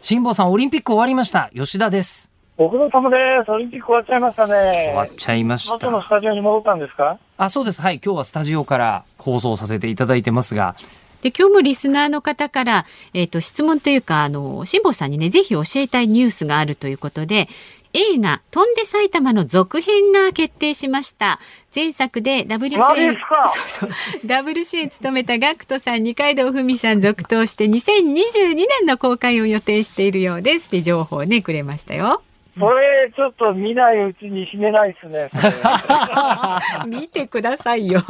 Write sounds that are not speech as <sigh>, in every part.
辛坊さん、オリンピック終わりました。吉田です。ご苦労様です。オリンピック終わっちゃいましたね。終わっちゃいまし元のた。スタジオに戻ったんですか？あ、そうです。はい。今日はスタジオから放送させていただいてますが、で今日もリスナーの方から、えっと質問というかあの辛坊さんにねぜひ教えたいニュースがあるということで映画「翔んで埼玉」の続編が決定しました。前作でダブル主演そうそう。ダブル主演務めたガクトさん二階堂ふみさん続投して2022年の公開を予定しているようですって情報をねくれましたよ。それ、ちょっと見ないうちに死ねないですね。<laughs> 見てくださいよ。<laughs> ち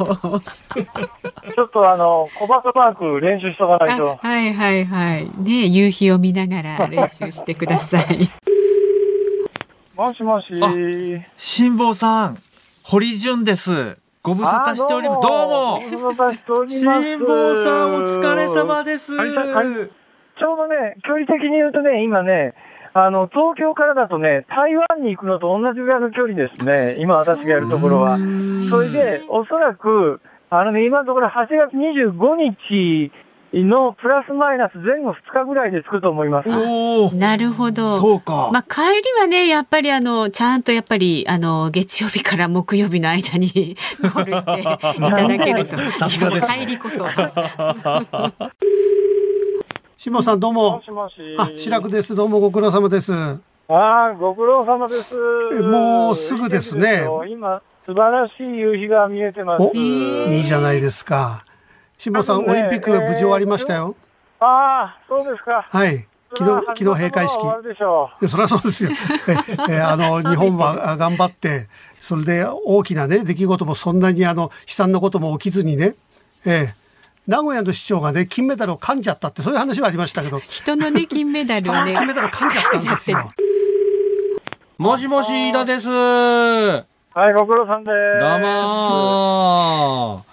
ょっとあの、小バカマーク練習しとかないあと。はいはいはい。ね夕日を見ながら練習してくださいもしもし。辛坊さん、堀潤です。ご無沙汰しております。どうも。辛坊さん、お疲れ様です。ちょうどね、距離的に言うとね、今ね、あの、東京からだとね、台湾に行くのと同じぐらいの距離ですね。今私がやるところは。それで、おそらく、あのね、今のところ8月25日のプラスマイナス前後2日ぐらいで着くと思います。なるほどそうか。まあ、帰りはね、やっぱりあの、ちゃんとやっぱり、あの、月曜日から木曜日の間に <laughs> ゴールしていただけると。<laughs> さすがですね帰りこそ。<laughs> 辛坊さんどうもも。しもし。あ、白くです。どうもご苦労様です。ああ、ご苦労様です。えもうすぐですね今、素晴らしい夕日が見えてます。お、いいじゃないですか。辛坊さん、ねオリンピック無事終わりましたよ。ああ、そうですか。はい。昨日、昨日閉会式。そりゃそうですよ。え、えあの、<laughs> 日本はあ頑張って、それで大きなね、出来事もそんなにあの、悲惨なことも起きずにね、ええ、名古屋の市長がね、金メダルを噛んじゃったって、そういう話はありましたけど、<laughs> 人のね、金メダル人をね。の金メダル噛んじゃったんですよ。<laughs> もしもし、飯田です。どうう。はい、ご苦労さんです。も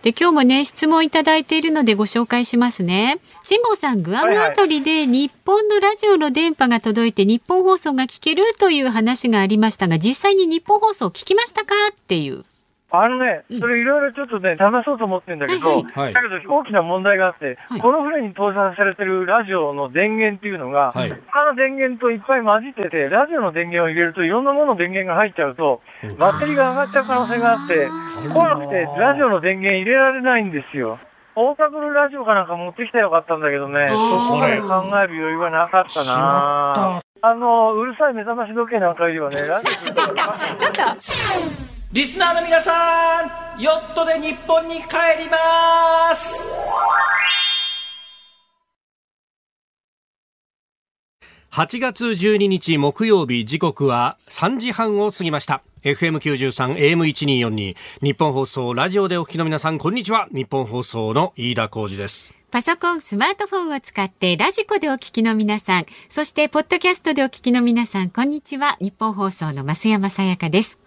で、今日もね、質問いただいているのでご紹介しますね。辛坊さん、グアムあたりで日本のラジオの電波が届いて日本放送が聞けるという話がありましたが、実際に日本放送聞きましたか？っていう。あのね、それいろいろちょっとね、試そうと思ってるんだけど、はいだけど大きな問題があって、はい。この船に搭載されてるラジオの電源っていうのが、はい。他の電源といっぱい混じってて、ラジオの電源を入れるといろんなものの電源が入っちゃうと、バッテリーが上がっちゃう可能性があって、怖くてラジオの電源入れられないんですよ。大田のラジオかなんか持ってきたらよかったんだけどね、そこまで考える余裕はなかったな。あの、うるさい目覚まし時計なんかよりはね、ラジオちょっとリスナーの皆さん、ヨットで日本に帰ります。8月12日木曜日時刻は3時半を過ぎました FM93 AM1242 日本放送ラジオでお聞きの皆さんこんにちは日本放送の飯田浩二ですパソコン、スマートフォンを使ってラジコでお聞きの皆さん、そしてポッドキャストでお聞きの皆さん、こんにちは。日本放送の増山さやかです。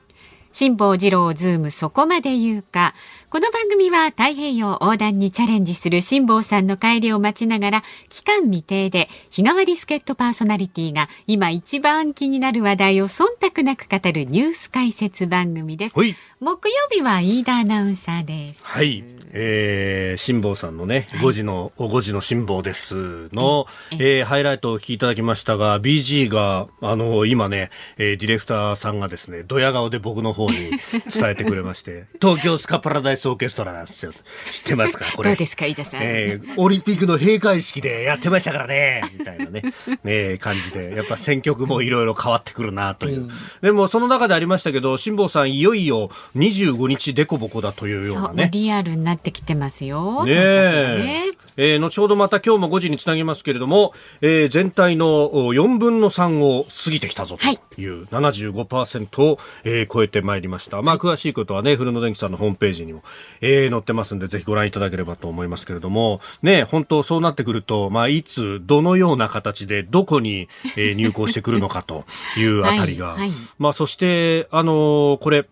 辛坊治郎ズームそこまで言うか。この番組は太平洋横断にチャレンジする辛坊さんの帰りを待ちながら帰還未定で日替わり助っ人パーソナリティが今一番気になる話題を忖度なく語るニュース解説番組です。はい木曜日は飯田アナウンサーです。はい、えー、辛坊さんのね、5時の、お5時の辛坊ですの、えー、ハイライトをお聞きいただきましたが、BG が、あの、今ね、えー、ディレクターさんがですね、ドヤ顔で僕の方に伝えてくれまして、<laughs> 東京スカパラダイスオーケストラなんですよ。知ってますか？これ。どうですか飯田さん？えーオリンピックの閉会式でやってましたからね、みたいなね、えー感じで、やっぱ選曲もいろいろ変わってくるなという。でも、その中でありましたけど、辛坊さん、いよいよ25日デコボコだというようそう、なね。リアルになってきてますよ。ねねえー後ほどまた今日も5時につなぎますけれども、えー全体のお4分の3を過ぎてきたぞとい。う75%を、えー超えてまいりました。まあ、詳しいことはね、古野電機さんのホームページにも、えー載ってますんで、ぜひご覧いただければと思いますけれども、ね、本当そうなってくると、まあ、いつ、どのような形で、どこに、えー入港してくるのかというあたりが、<laughs> はい。はい。まあ、そして、あのーこれ、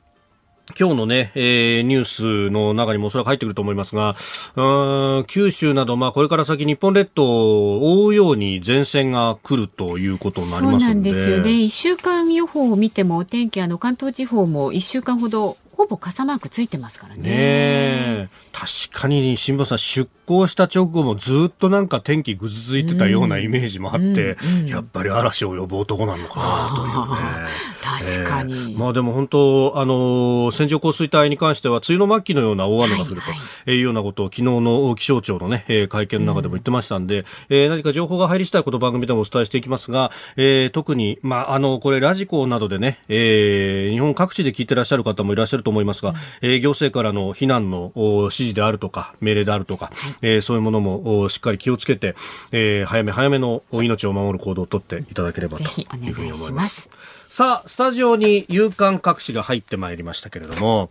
今日のね、えーニュースの中にもおそらく入ってくると思いますが、うーん九州など、まあ、これから先日本列島を覆うように前線が来るということになりそうなんで。ですよね。一週間予報を見てもお天気あの関東地方も一週間ほどほぼ傘マークついてますからね。ねえ確かに辛坊さん出航した直後もずっとなんか天気ぐずついてたようなイメージもあって、うんうん、やっぱり嵐を呼ぶ男なのかなというね。確かに、えー、まあでも本当あの線状降水帯に関しては梅雨の末期のような大雨が降るというようなことを昨日の気象庁のね会見の中でも言ってましたんで、うん、えー、何か情報が入りしたいこと番組でもお伝えしていきますが、えー、特にまああのこれラジコなどでね、えー、日本各地で聞いてらっしゃる方もいらっしゃると思いますが、うん、えー、行政からの避難の指示であるとか命令であるとか、はい、えー、そういうものもしっかり気をつけて、えー、早め早めの命を守る行動をとっていただければというふうに思います。さあ、スタジオに夕刊各紙が入ってまいりましたけれども、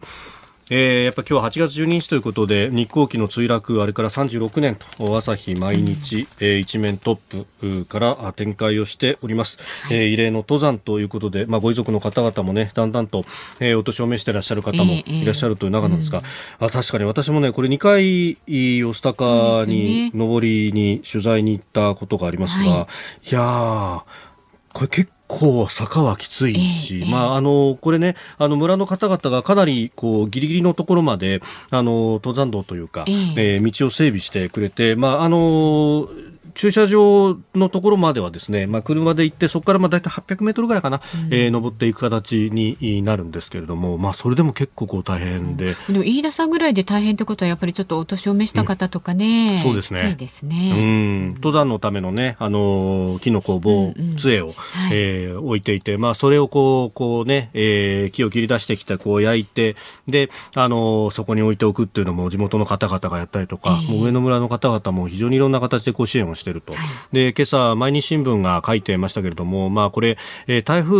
えー、やっぱ今日は8月12日ということで日航機の墜落あれから36年と朝日毎日、うん、えー、一面トップから展開をしております、はい、えー、異例の登山ということで、まあ、ご遺族の方々もねだんだんと、えー、お年を召していらっしゃる方もいらっしゃるという中なんですが、えーえー、あ確かに私もねこれ2回御巣鷹に上りに取材に行ったことがありますが、はい、いやこれ結構坂はきついし、えー、まあ、あの、これね、あの、村の方々がかなり、こう、ギリギリのところまで、あの、登山道というか、えー、えー、道を整備してくれて、まあ、あの、駐車場のところまではですね、まあ、車で行ってそこからまあ大体800メートルぐらいかな、うん、えー、登っていく形になるんですけれども、まあ、それでも結構こう大変で、うん、でも飯田さんぐらいで大変ってことはやっぱりちょっとお年を召した方とかね、うん、そうですね。ですね、うん、登山のためのねあの木の工房杖を、うん。うん、えー、置いていて、まあ、それをこうこうね、えー、木を切り出してきてこう焼いてであのそこに置いておくっていうのも地元の方々がやったりとか、えー、もう上野村の方々も非常にいろんな形でこう支援をしていると。はい。で今朝、毎日新聞が書いてましたけれども、まあ、これ、えー、台風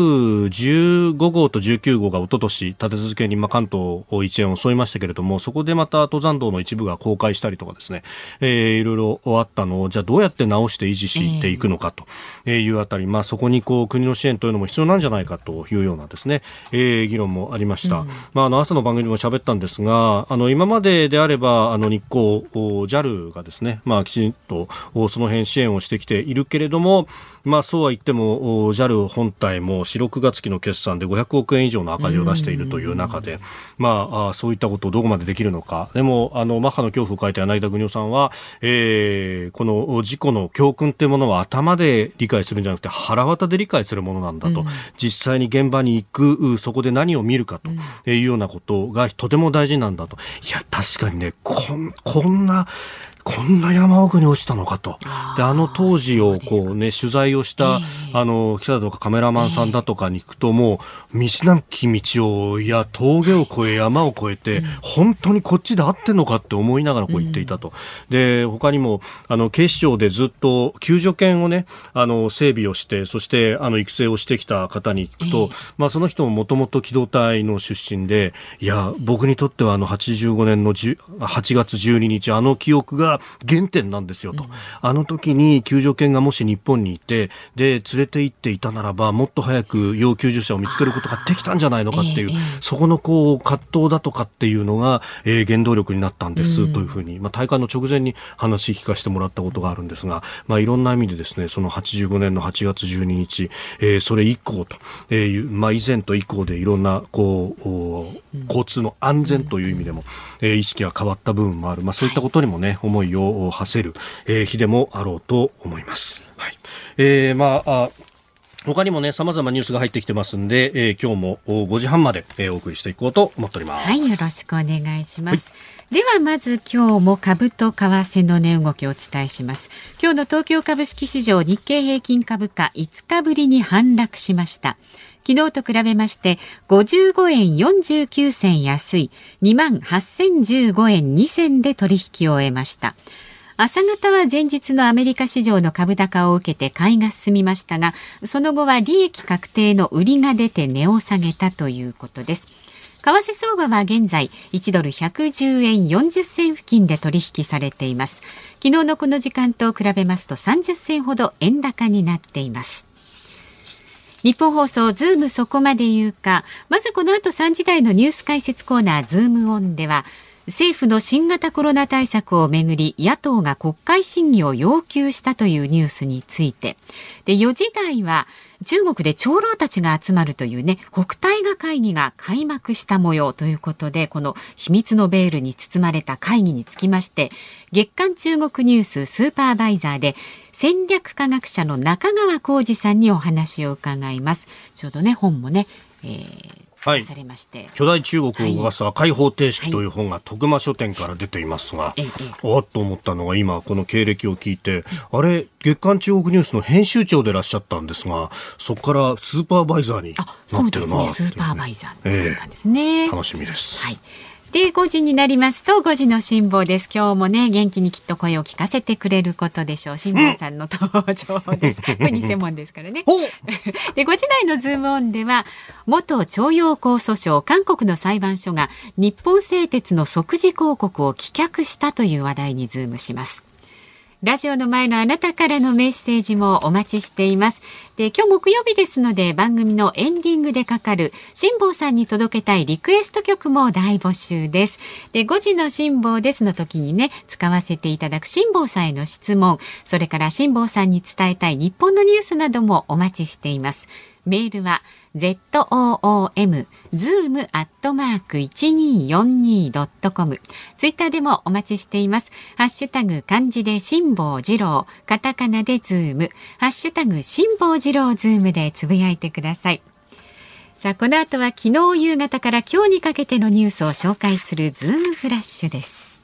15号と19号がおととし立て続けに、まあ、関東一円を襲いましたけれどもそこでまた登山道の一部が崩壊したりとかですね、えー、いろいろあったのをじゃあどうやって直して維持していくのかというあたり、まあ、そこにこう国の支援というのも必要なんじゃないかというようなですね、えー、議論もありました、うん、まあ、あの朝の番組でも喋ったんですがあの今までであればあの日光 JAL がですね、まあ、きちんとその辺支援をしてきているけれども、まあ、そうは言っても JAL 本体も4、6月期の決算で500億円以上の赤字を出しているという中で、まあ、そういったことをどこまでできるのか。でもあのマッハの恐怖を書いた柳田邦夫さんは、えー、この事故の教訓というものは頭で理解するんじゃなくて腹渡で理解するものなんだと、うん、実際に現場に行くそこで何を見るかというようなことがとても大事なんだと。いや確かにねこんこんなこんな山奥に落ちたのかと。で、あの当時をこうね、取材をした、あの、記者だとかカメラマンさんだとかに行くと、もう、道なき道を、いや、峠を越え、山を越えて、本当にこっちで合ってんのかって思いながらこう言っていたと。で、他にも、あの、警視庁でずっと救助犬をね、あの、整備をして、そして、あの、育成をしてきた方に行くと、まあ、その人ももともと機動隊の出身で、いや、僕にとってはあの、85年の8月12日、あの記憶が原点なんですよと、うん、あの時に救助犬がもし日本にいてで連れて行っていたならばもっと早く要救助者を見つけることができたんじゃないのかっていう、えー、そこのこう葛藤だとかっていうのが、えー、原動力になったんです。というふうに、まあ、大会の直前に話聞かせてもらったことがあるんですが、まあ、いろんな意味でですねその85年の8月12日、えー、それ以降と、えーまあ、以前と以降でいろんなこう交通の安全という意味でも、えー、意識が変わった部分もある、まあ、そういったことにもね思いを馳せる、えー、日でもあろうと思います。はいえーまあ他にもね、様々ニュースが入ってきてますんで、えー、今日も5時半まで、えー、お送りしていこうと思っております。はい、よろしくお願いします。はい、では、まず今日も株と為替の値動きをお伝えします。今日の東京株式市場日経平均株価5日ぶりに反落しました。昨日と比べまして55円49銭安い2万8015円2銭で取引を終えました。朝方は前日のアメリカ市場の株高を受けて買いが進みましたが、その後は利益確定の売りが出て値を下げたということです。為替相場は現在1ドル110円40銭付近で取引されています。昨日のこの時間と比べますと30銭ほど円高になっています。ニッポン放送ズームそこまで言うか。まずこの後3時台のニュース解説コーナーズームオンでは、政府の新型コロナ対策をめぐり野党が国会審議を要求したというニュースについて。で4時台は中国で長老たちが集まるというね北戴河会議が開幕した模様ということでこの秘密のベールに包まれた会議につきまして月刊中国ニューススーパーバイザーで戦略科学者の中川浩二さんにお話を伺います。ちょうどね本もね、えーはい。されまして、巨大中国を動かす赤い方程式という本が徳間書店から出ていますが、ええおっと思ったのが今この経歴を聞いて、あれ月刊中国ニュースの編集長でいらっしゃったんですがそこからスーパーバイザーにあ、な。ってるなっていうスーパーバイザええーなんですね。楽しみです、はい。で、5時になりますと、5時の辛坊です。今日もね、元気にきっと声を聞かせてくれることでしょう。辛坊さんの登場です。<laughs> これ偽物ですからね。<laughs> で、5時台のズームオンでは、元徴用工訴訟、韓国の裁判所が日本製鉄の即時抗告を棄却したという話題にズームします。ラジオの前のあなたからのメッセージもお待ちしています。で、今日木曜日ですので番組のエンディングでかかる辛坊さんに届けたいリクエスト曲も大募集です。で、5時の辛坊ですの時にね、使わせていただく辛坊さんへの質問、それから辛坊さんに伝えたい日本のニュースなどもお待ちしています。メールは zoom zoom アットマーク 1242.com ツイッターでもお待ちしています。ハッシュタグ漢字で辛坊治郎、カタカナでズーム、ハッシュタグ辛坊治郎ズームでつぶやいてください。さあ、この後は昨日夕方から今日にかけてのニュースを紹介するズームフラッシュです。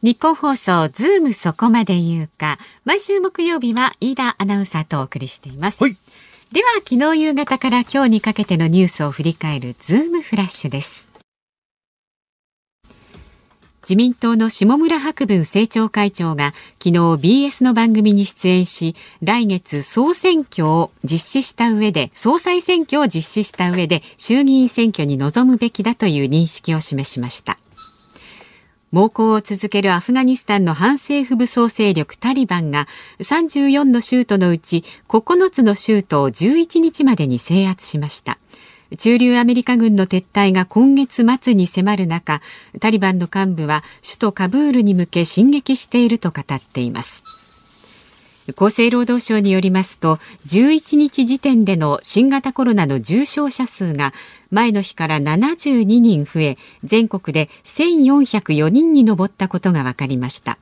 ニッポン放送ズームそこまで言うか。毎週木曜日は飯田アナウンサーとお送りしています、はい。では昨日夕方から今日にかけてのニュースを振り返るズームフラッシュです。自民党の下村博文政調会長が昨日 BS の番組に出演し来月総選挙を実施した上で総裁選挙を実施した上で衆議院選挙に臨むべきだという認識を示しました猛攻を続けるアフガニスタンの反政府武装勢力タリバンが34の州都のうち9つの州都を11日までに制圧しました。駐留アメリカ軍の撤退が今月末に迫る中タリバンの幹部は首都カブールに向け進撃していると語っています。厚生労働省によりますと11日時点での新型コロナの重症者数が前の日から72人増え全国で1404人に上ったことが分かりました。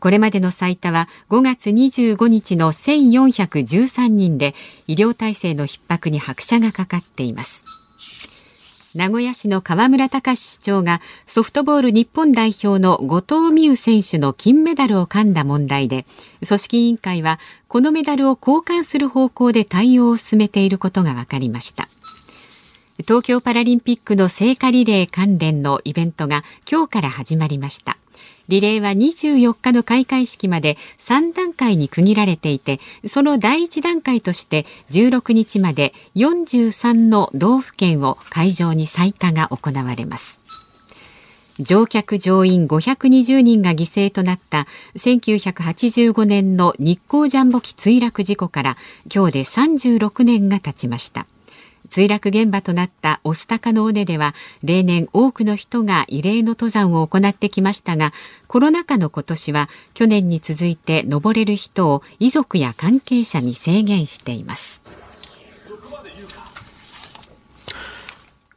これまでの最多は5月25日の1413人で医療体制の逼迫に拍車がかかっています。名古屋市の河村隆市長がソフトボール日本代表の後藤美優選手の金メダルを噛んだ問題で組織委員会はこのメダルを交換する方向で対応を進めていることが分かりました。東京パラリンピックの聖火リレー関連のイベントが今日から始まりました。リレーは24日の開会式まで3段階に区切られていてその第1段階として16日まで43の道府県を会場に採火が行われます。乗客乗員520人が犠牲となった1985年の日航ジャンボ機墜落事故から今日で36年が経ちました。墜落現場となった御巣鷹の尾根では例年多くの人が慰霊の登山を行ってきましたがコロナ禍の今年は去年に続いて登れる人を遺族や関係者に制限しています。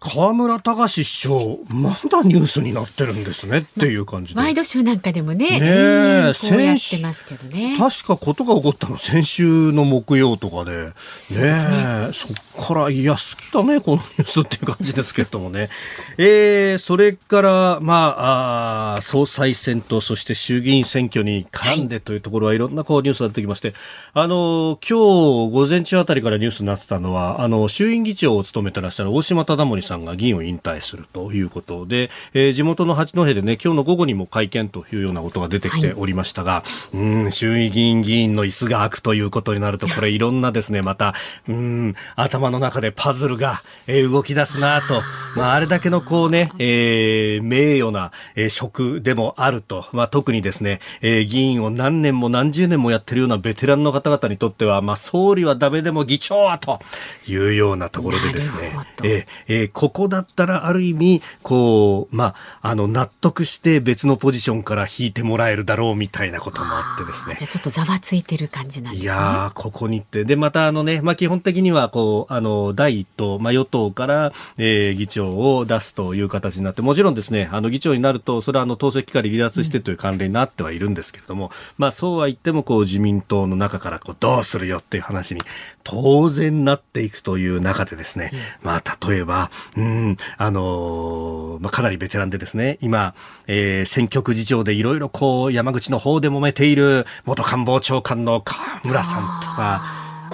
河村隆市長まだニュースになってるんですねっていう感じで。ワイドショーなんかでもねねこうやってますけどね。確かことが起こったの先週の木曜とかで。ねそね。えそっからいや好きだねこのニュースっていう感じですけれどもね、<laughs> えー、それからまああー総裁選とそして衆議院選挙に絡んでというところはい。ろんなこうニュースが出てきましてあの今日午前中あたりからニュースになってたのはあの衆院議長を務めてらっしゃる大島忠則さんさんが議員を引退するということで、えー、地元の八戸でね、今日の午後にも会見というようなことが出てきておりましたが、はい、うん、衆議院議員の椅子が空くということになると、これいろんなですね、また、うん、頭の中でパズルが、えー、動き出すなと、まあ、あれだけのこうね、えー、名誉な、えー、職でもあると、まあ、特にですね、えー、議員を何年も何十年もやってるようなベテランの方々にとっては、まあ、総理はダメでも議長はというようなところでですね、えー、えー、ここだったらある意味、こう、まあ、あの、納得して別のポジションから引いてもらえるだろうみたいなこともあってですね。じゃちょっとざわついてる感じなんですね。いやここにって。で、またあのね、まあ、基本的には、こう、あの、第一党、まあ、与党から、えー、議長を出すという形になって、もちろんですね、あの、議長になると、それはあの、党籍から離脱してという関連になってはいるんですけれども、うん、まあ、そうは言っても、こう、自民党の中から、こう、どうするよっていう話に、当然なっていくという中でですね、うん、まあ、例えば、うん、あのー、まあ、かなりベテランでですね、今、えー、選挙区事情でいろいろこう、山口の方で揉めている元官房長官の河村さんとか、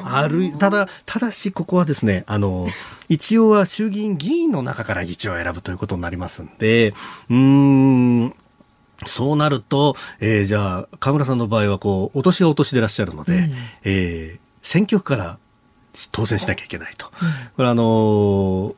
ある、ただ、ただしここはですね、あの、一応は衆議院議員の中から議長を選ぶということになりますんで、うん、そうなると、えー、じゃあ、河村さんの場合は、こう、お年がお年でいらっしゃるので、うん、えー、選挙区から当選しなきゃいけないと。うん、これあのー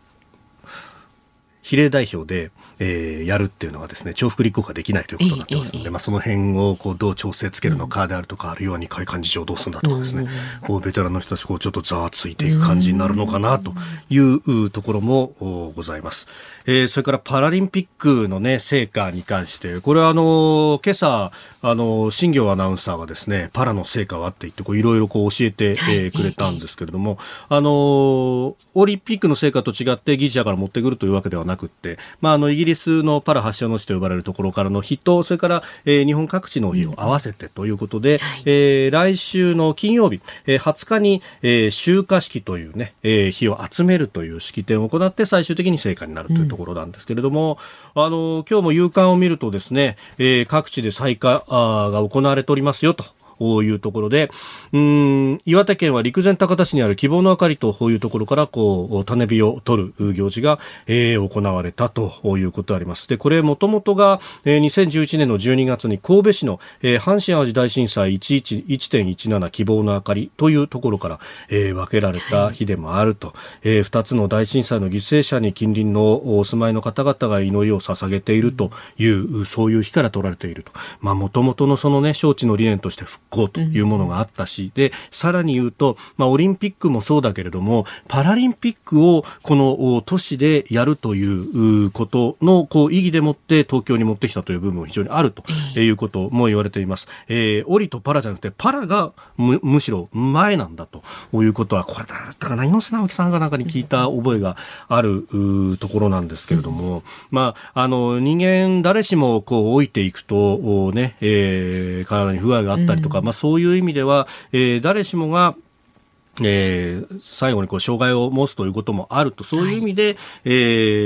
比例代表で、えー、やるっていうのがですね重複立候補ができないということになってますので、まあ、その辺をこうどう調整つけるのかであるとか、あるいは二階幹事長どうするんだとかですね、こうベテランの人たちこうちょっとざわついていく感じになるのかなというところもございます。えー、それからパラリンピックのね成果に関してこれはあの今朝あの新業アナウンサーがですねパラの成果はって言っていろいろ教えて、えー、くれたんですけれども、あのオリンピックの成果と違ってギリシャから持ってくるというわけではなくて、まあ、あのイギリスのパラ発祥の地と呼ばれるところからの日とそれから、えー、日本各地の日を合わせてということで、うんはい、えー、来週の金曜日、えー、20日に、えー、集火式というね、えー、日を集めるという式典を行って最終的に成果になるというところなんですけれども、うん、あの今日も夕刊を見るとですね、えー、各地で採火が行われておりますよと。いうところで、うん、岩手県は陸前高田市にある希望の明かりというところから、こう、種火を取る行事が、えー、行われたということであります。で、これ、もともとが、えー、2011年の12月に神戸市の、えー、阪神淡路大震災1.17希望の明かりというところから、えー、分けられた日でもあると、はい、えー、2つの大震災の犠牲者に近隣のお住まいの方々が祈りを捧げているという、そういう日から取られていると。まあ、もともとのそのね、招致の理念として復こうというものがあったし、で、さらに言うと、まあ、オリンピックもそうだけれども、パラリンピックをこの都市でやるということのこう意義でもって東京に持ってきたという部分も非常にあるということも言われています。えー、オリとパラじゃなくて、パラがむむしろ前なんだということは、これだったかな、猪瀬直樹さんが中に聞いた覚えがあるところなんですけれども、まあ、あの、人間誰しもこう老いていくと、ね、えー、体に不具合があったりとか、まあそういう意味では、えー、誰しもがえー、最後にこう障害を持つということもあると。そういう意味で、はい、え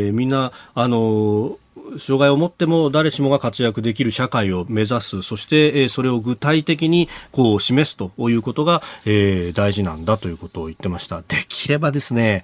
ー、みんなあの障害を持っても誰しもが活躍できる社会を目指す。そして、えー、それを具体的にこう示すということが、えー、大事なんだということを言ってました。できればですね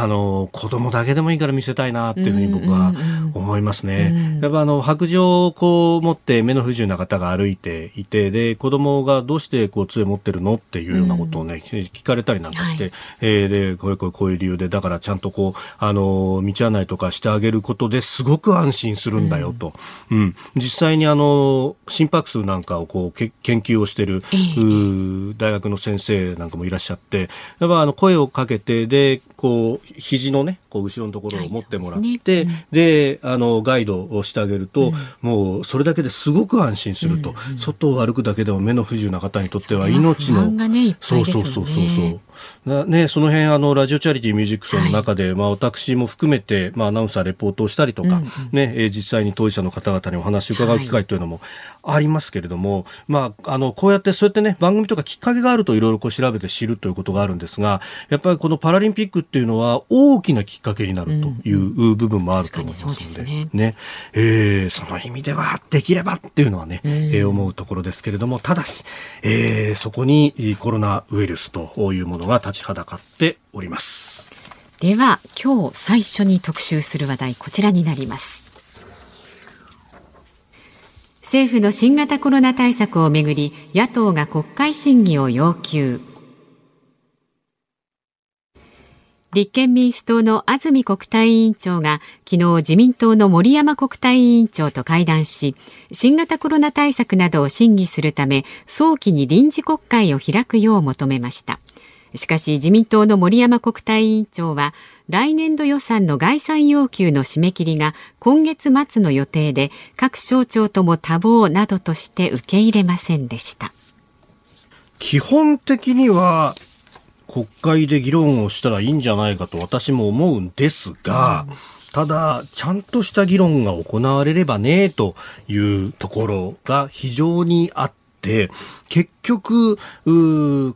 あの子供だけでもいいから見せたいなっていうふうに僕は思いますね。やっぱあの白状をこう持って目の不自由な方が歩いていてで子供がどうしてこう杖持ってるのっていうようなことをね、聞かれたりなんかして、はい、えー、でこれこれこういう理由でだからちゃんとこうあの道案内とかしてあげることですごく安心するんだよと、うん、うん、実際にあの心拍数なんかをこうけ研究をしてる、えー、大学の先生なんかもいらっしゃってやっぱあの声をかけてでこう肘のねこう後ろのところを持ってもらって、はいね。うん、であのガイドをしてあげると、うん、もうそれだけですごく安心すると、うんうん、外を歩くだけでも目の不自由な方にとっては命の、ね、そうそうそうそうそう。なね、その辺あのラジオチャリティーミュージックショーの中で、はい、まあ、私も含めて、まあ、アナウンサーレポートをしたりとか、うんうん、ねえ実際に当事者の方々にお話を伺う機会というのもありますけれども、はい、まあ、あのこうやってそうやってね番組とかきっかけがあるといろいろこう調べて知るということがあるんですがやっぱりこのパラリンピックっていうのは大きなきっかけになるという部分もあると思いますので,、ね。ね。えー、その意味ではできればっていうのはね、えー、思うところですけれどもただし、えー、そこにコロナウイルスというものが立ちはだかっております。では今日最初に特集する話題こちらになります。政府の新型コロナ対策をめぐり野党が国会審議を要求。立憲民主党の安住国対委員長が昨日自民党の森山国対委員長と会談し新型コロナ対策などを審議するため早期に臨時国会を開くよう求めました。しかし自民党の森山国対委員長は来年度予算の概算要求の締め切りが今月末の予定で各省庁とも多忙などとして受け入れませんでした。基本的には国会で議論をしたらいいんじゃないかと私も思うんですが、うん、ただ、ちゃんとした議論が行われればね、というところが非常にあって、結局、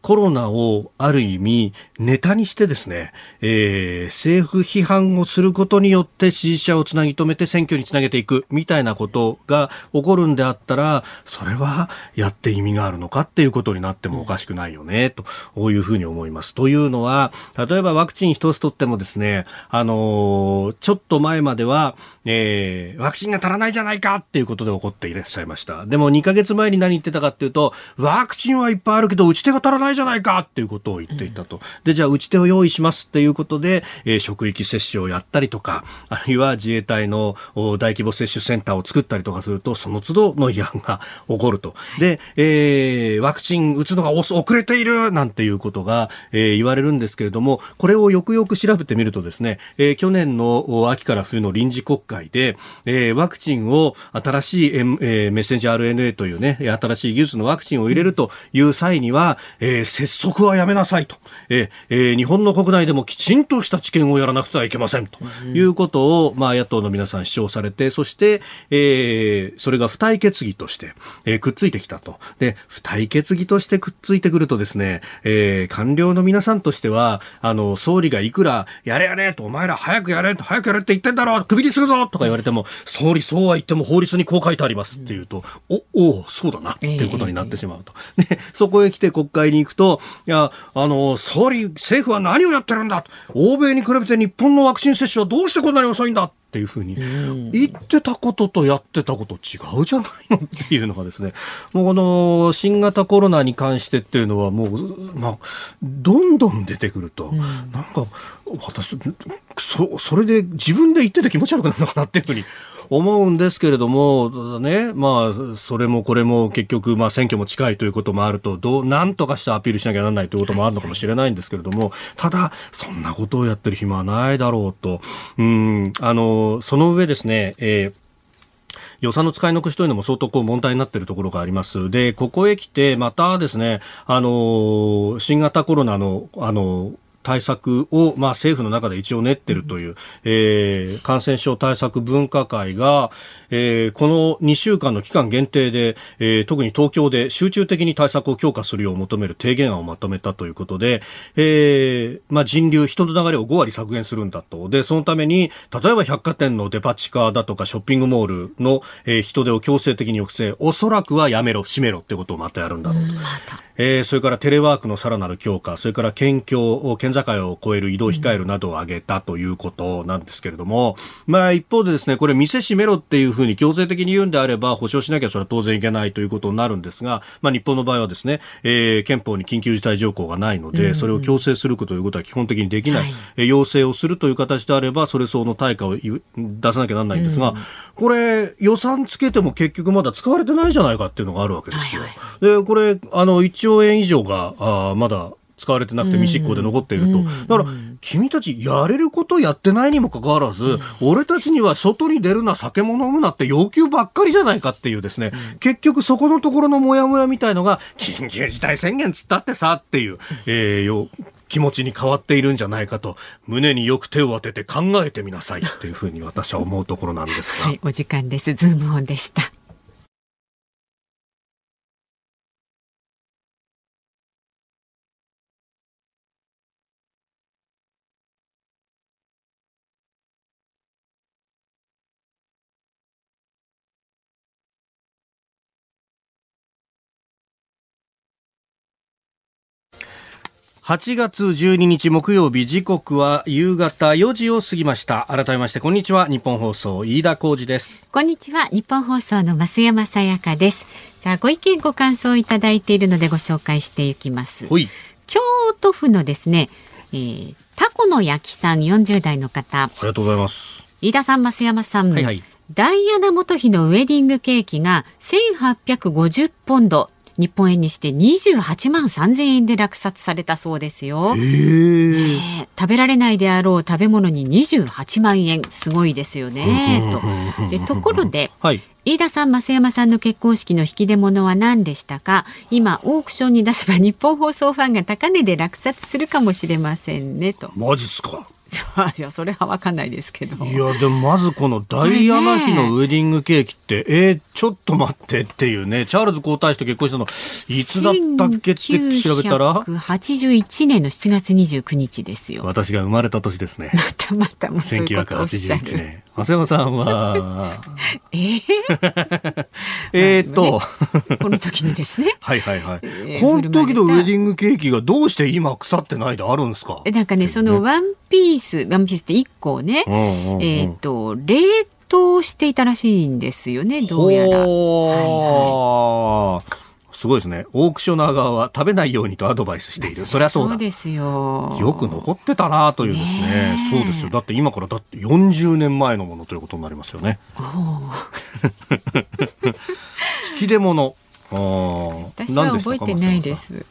コロナをある意味ネタにしてですね、えー、政府批判をすることによって支持者をつなぎ止めて選挙につなげていくみたいなことが起こるんであったら、それはやって意味があるのかっていうことになってもおかしくないよね、というふうに思います。というのは、例えばワクチン一つとってもですね、あのー、ちょっと前までは、えー、ワクチンが足らないじゃないかっていうことで起こっていらっしゃいました。でも2ヶ月前に何言ってたかっていうと、ワクチンはいっぱいあるけど、打ち手が足らないじゃないかっていうことを言っていたと。で、じゃあ打ち手を用意しますっていうことで、えー、職域接種をやったりとか、あるいは自衛隊の大規模接種センターを作ったりとかすると、その都度の違反が起こると。で、えー、ワクチン打つのが遅れているなんていうことが、えー、言われるんですけれども、これをよくよく調べてみるとですね、えー、去年の秋から冬の臨時国会で、えー、ワクチンを新しい、えー、メッセンジャー RNA というね、新しい技術のワクチンを入れるという際には、えー、拙速はやめなさいと、えーえー、日本の国内でもきちんとした知見をやらなくてはいけませんと。いうことを、まあ、野党の皆さん主張されて、そして、えー、それが付帯決議として、えー、くっついてきたと。で、付帯決議としてくっついてくるとですね、えー、官僚の皆さんとしては、あの、総理がいくら、やれやれと、お前ら早くやれと、早くやれって言ってんだろ首にするぞとか言われても、総理そうは言っても法律にこう書いてありますっていうと、うん、お、おそうだなっていうことになってしまうと。<laughs> で、そこへ来て国会に行くと、いや、あの、総理、政府は何をやってるんだ欧米に比べて日本のワクチン接種はどうしてこんなに遅いんだっていうふうに言ってたこととやってたこと違うじゃないのっていうのがですね、<laughs> もうこの新型コロナに関してっていうのはもう、まあ、どんどん出てくると、なんか私、そ、それで自分で言ってて気持ち悪くなるのかなっていうふうに思うんですけれども、ね、まあ、それもこれも結局、まあ、選挙も近いということもあると、どう、なんとかしてアピールしなきゃならないということもあるのかもしれないんですけれども、ただ、そんなことをやってる暇はないだろうと。うん、あの、その上ですね、えー予算の使い残しというのも相当こう問題になっているところがあります。で、ここへ来て、またですね、あの、新型コロナの、あの、対策を、まあ、政府の中で一応練ってるという、えー、感染症対策分科会が、えー、この2週間の期間限定で、えー、特に東京で集中的に対策を強化するよう求める提言案をまとめたということで、えーまあ、人流、人の流れを5割削減するんだと。で、そのために、例えば百貨店のデパ地下だとかショッピングモールの、えー、人手を強制的に抑制、おそらくはやめろ、閉めろってことをまたやるんだろうと。えー、それからテレワークのさらなる強化、それから県境、県境を越える移動を控えるなどを挙げたということなんですけれども、まあ一方でですね、これ店閉めろっていうふうに強制的に言うんであれば、保証しなきゃそれは当然いけないということになるんですが、まあ日本の場合はですね、えー、憲法に緊急事態条項がないので、それを強制するということは基本的にできない、はい、要請をするという形であれば、それ相応の対価を出さなきゃならないんですが、これ予算つけても結局まだ使われてないじゃないかっていうのがあるわけですよ。で、これ、あの、1兆円以上が、あまだ使われてなくて未執行で残っていると。だから、君たちやれることやってないにもかかわらず、俺たちには外に出るな、酒も飲むなって要求ばっかりじゃないかっていうですね、結局そこのところのモヤモヤみたいのが、緊急事態宣言つったってさっていう、えー、よ気持ちに変わっているんじゃないかと胸によく手を当てて考えてみなさいっていうふうに私は思うところなんですが。はい、お時間です。ズームオンでした。8月12日木曜日時刻は夕方4時を過ぎました。改めましてこんにちは。日本放送飯田浩二です。こんにちは。日本放送の増山さやかです。さあご意見ご感想いただいているのでご紹介していきます。京都府のですね、えー、タコの焼きさん40代の方。ありがとうございます。飯田さん増山さん、はいはい。ダイアナ元妃のウェディングケーキが1850ポンド日本円にして28万3000円で落札されたそうですよ、ねえ食べられないであろう食べ物に28万円。すごいですよね。と。でところではい。飯田さん増山さんの結婚式の引き出物は何でしたか？今オークションに出せば日本放送ファンが高値で落札するかもしれませんね。と。マジっすか <laughs> いやそれは分かんないですけど。いやでもまずこのダイアナ妃のウェディングケーキって、えー、ちょっと待ってっていうね。チャールズ皇太子と結婚したのいつだったっけって調べたら？1981年の7月29日ですよ。私が生まれた年ですね。<laughs> またまたもうそういうことをおっしゃ1981る。年増山さんは。<laughs> えー、<laughs> えーっと、この時にですね。<laughs> はいはいはい、ーこの時のウェディングケーキがどうして今腐ってないであるんですか？なんかね、そのワンピース、ワンピースって1個をね、うんうんうん。えっ、と、冷凍していたらしいんですよね、どうやら。すごいですね。オークショナー側は食べないようにとアドバイスしている。そりゃそうだ。ですよ。よく残ってたなというですねねえそうですよ。だって今からだって40年前のものということになりますよね。<laughs> 引き出物。私は覚えてないで。松す。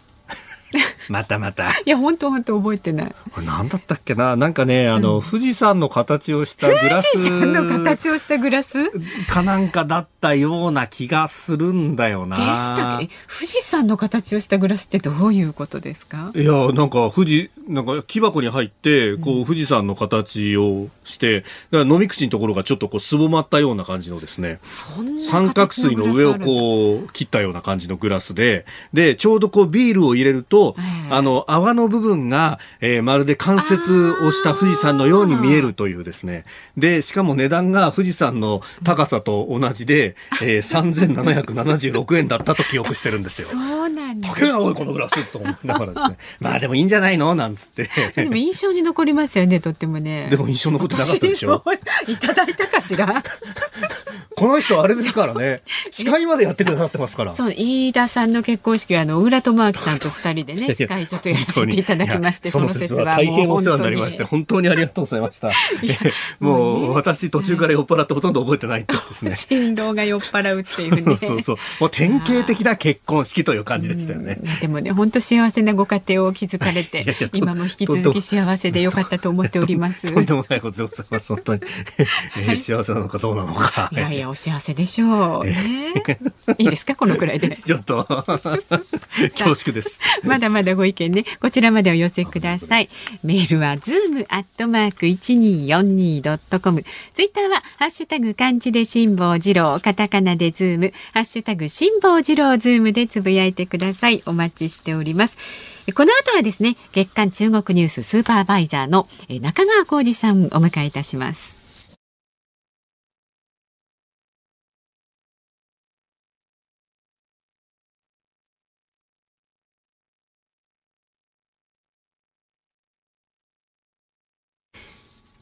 <laughs> またまた。いや、本当本当覚えてない。これ何だったっけな？なんかね、あの、富士山の形をしたグラス。富士山の形をしたグラス？でかなんかだったような気がするんだよな。したっけ？富士山の形をしたグラスってどういうことですか？いやなんか富士なんか木箱に入ってこう富士山の形をしてだから飲み口のところがちょっとこうすぼまったような感じのですね。三角錐の上をこう切ったような感じのグラスで。でちょうどこうビールを入れるとええ。あの泡の部分が、えーまるで関節をした富士山のように見えるというですね。でしかも値段が富士山の高さと同じで、えー、3776円だったと記憶してるんですよ。そうなんだ。高えなおいこのグラスと思いながらですね。<laughs> まあでもいいんじゃないの？なんつって。でも印象に残りますよね、とってもね。でも印象残ってなかったでしょ？私いただいたかしら？<laughs> この人あれですからね。司会までやってくださってますから。そう、飯田さんの結婚式は、あの、小倉智明さんと二人でね、いや司会ちょっとやらせていただきまして、その説は大変お世話になりまして本当に。ありがとうございました。えもう私途中から酔っ払ってほとんど覚えてないってですね。新郎が酔っ払うっていうね。そうそうもう典型的な結婚式という感じでしたよね。でもね、本当幸せなご家庭を築かれて今も引き続き幸せでよかったと思っております。とんでもないことでございます本当に、<laughs> えー幸せなのかどうなのか。いやいや、お幸せでしょう。ね、いいですか、このくらいで。ちょっと恐縮です。まだまだご意見ね、こちらまでお寄せください。メールはズームアットマーク一二四二ドットコム。ツイッターはハッシュタグ漢字で辛坊治郎、カタカナでズーム、ハッシュタグ辛坊治郎ズームでつぶやいてください。お待ちしております。この後はですね、月刊中国ニューススーパーバイザーのえー中川コージさんをお迎えいたします。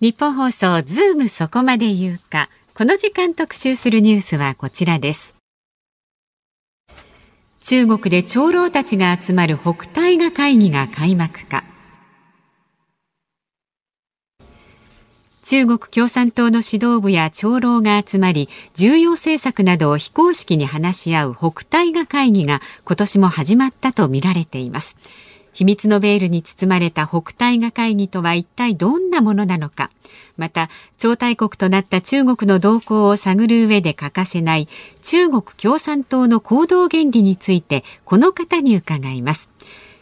日本放送ズームそこまで言うか。この時間特集するニュースはこちらです。中国で長老たちが集まる北大河会議が開幕か。中国共産党の指導部や長老が集まり重要政策などを非公式に話し合う北大河会議が今年も始まったとみられています秘密のベールに包まれた北大河会議とは一体どんなものなのか。また超大国となった中国の動向を探る上で欠かせない中国共産党の行動原理についてこの方に伺います。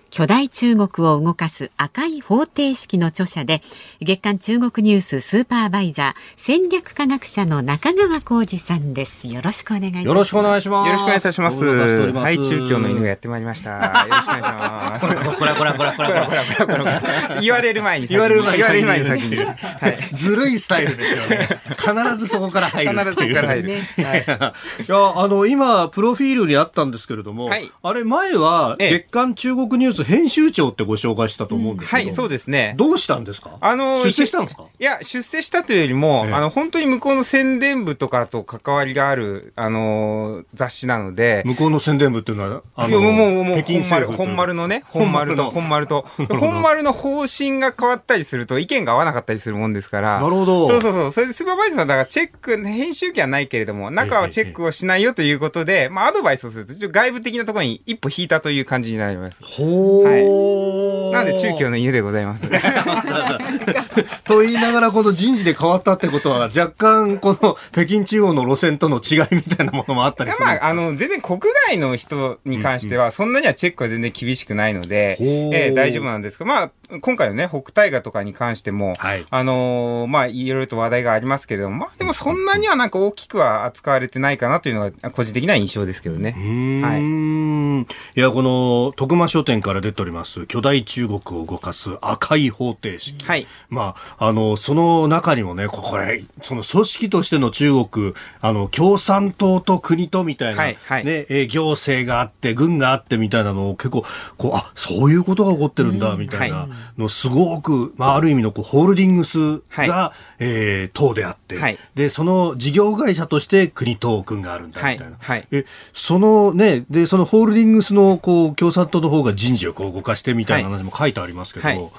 巨大中国を動かす赤い方程式の著者で月刊中国ニューススーパーバイザー戦略科学者の中川浩二さんです。よろしくお願いします。よろしくお願いします。よろしくお願いいたします。はい中京の犬がやってまいりました。よろしくお願いします。こらこらこらこらこらここら言われる前に言われる前に言われる前に先に、はい、ずるいスタイルですよね必ずそこから入る必ずそこから入る、ね、はい、いやあの今プロフィールにあったんですけれども、はい、あれ前は月刊中国ニュースつ編集長ってご紹介したと思うんですけど、はい、そうですね。どうしたんですか？あの出世したんですか？いや、出世したというよりも、ええ。あの、本当に向こうの宣伝部とかと関わりがある、あの、雑誌なので、向こうの宣伝部っていうのは、あいやもう、もう、もう、本丸、本丸のね、本丸と、本丸と、<laughs> 本丸の方針が変わったりすると、意見が合わなかったりするもんですから、なるほど。そうそうそう、それでスーパーバイザーさんだからチェック、編集機はないけれども、中はチェックをしないよということで、まあ、アドバイスをすると、外部的なところに一歩引いたという感じになります。ほー。なんで中京の犬でございます。<laughs> と言いながら、この人事で変わったってことは、若干、この北京中央の路線との違いみたいなものもあったりするまあ、あの、全然国外の人に関しては、そんなにはチェックは全然厳しくないので、ほうえー大丈夫なんですけど、まあ、今回のね、北大河とかに関しても、はい。あのーまあ、いろいろと話題がありますけれども、まあ、でもそんなにはなんか大きくは扱われてないかなというのが、個人的な印象ですけどね。うーん。い。や、この、徳間書店から出ております、巨大中国を動かす赤い方程式。はい。まあ、あの、その中にもね、ここれ、その組織としての中国、あの、共産党と国とみたいな、はいはい。ね、えー行政があって、軍があってみたいなのを結構、こう、あ、そういうことが起こってるんだ、みたいなの、すごく、まあ、ある意味のこうホールディングスが、はえー党であって、はい。で、その事業会社として国と軍があるんだ、みたいな。はい。はいえ、そのね、で、そのホールディングスの、こう、共産党の方が人事をこう動かしてみたいな話も書いてありますけど、はい。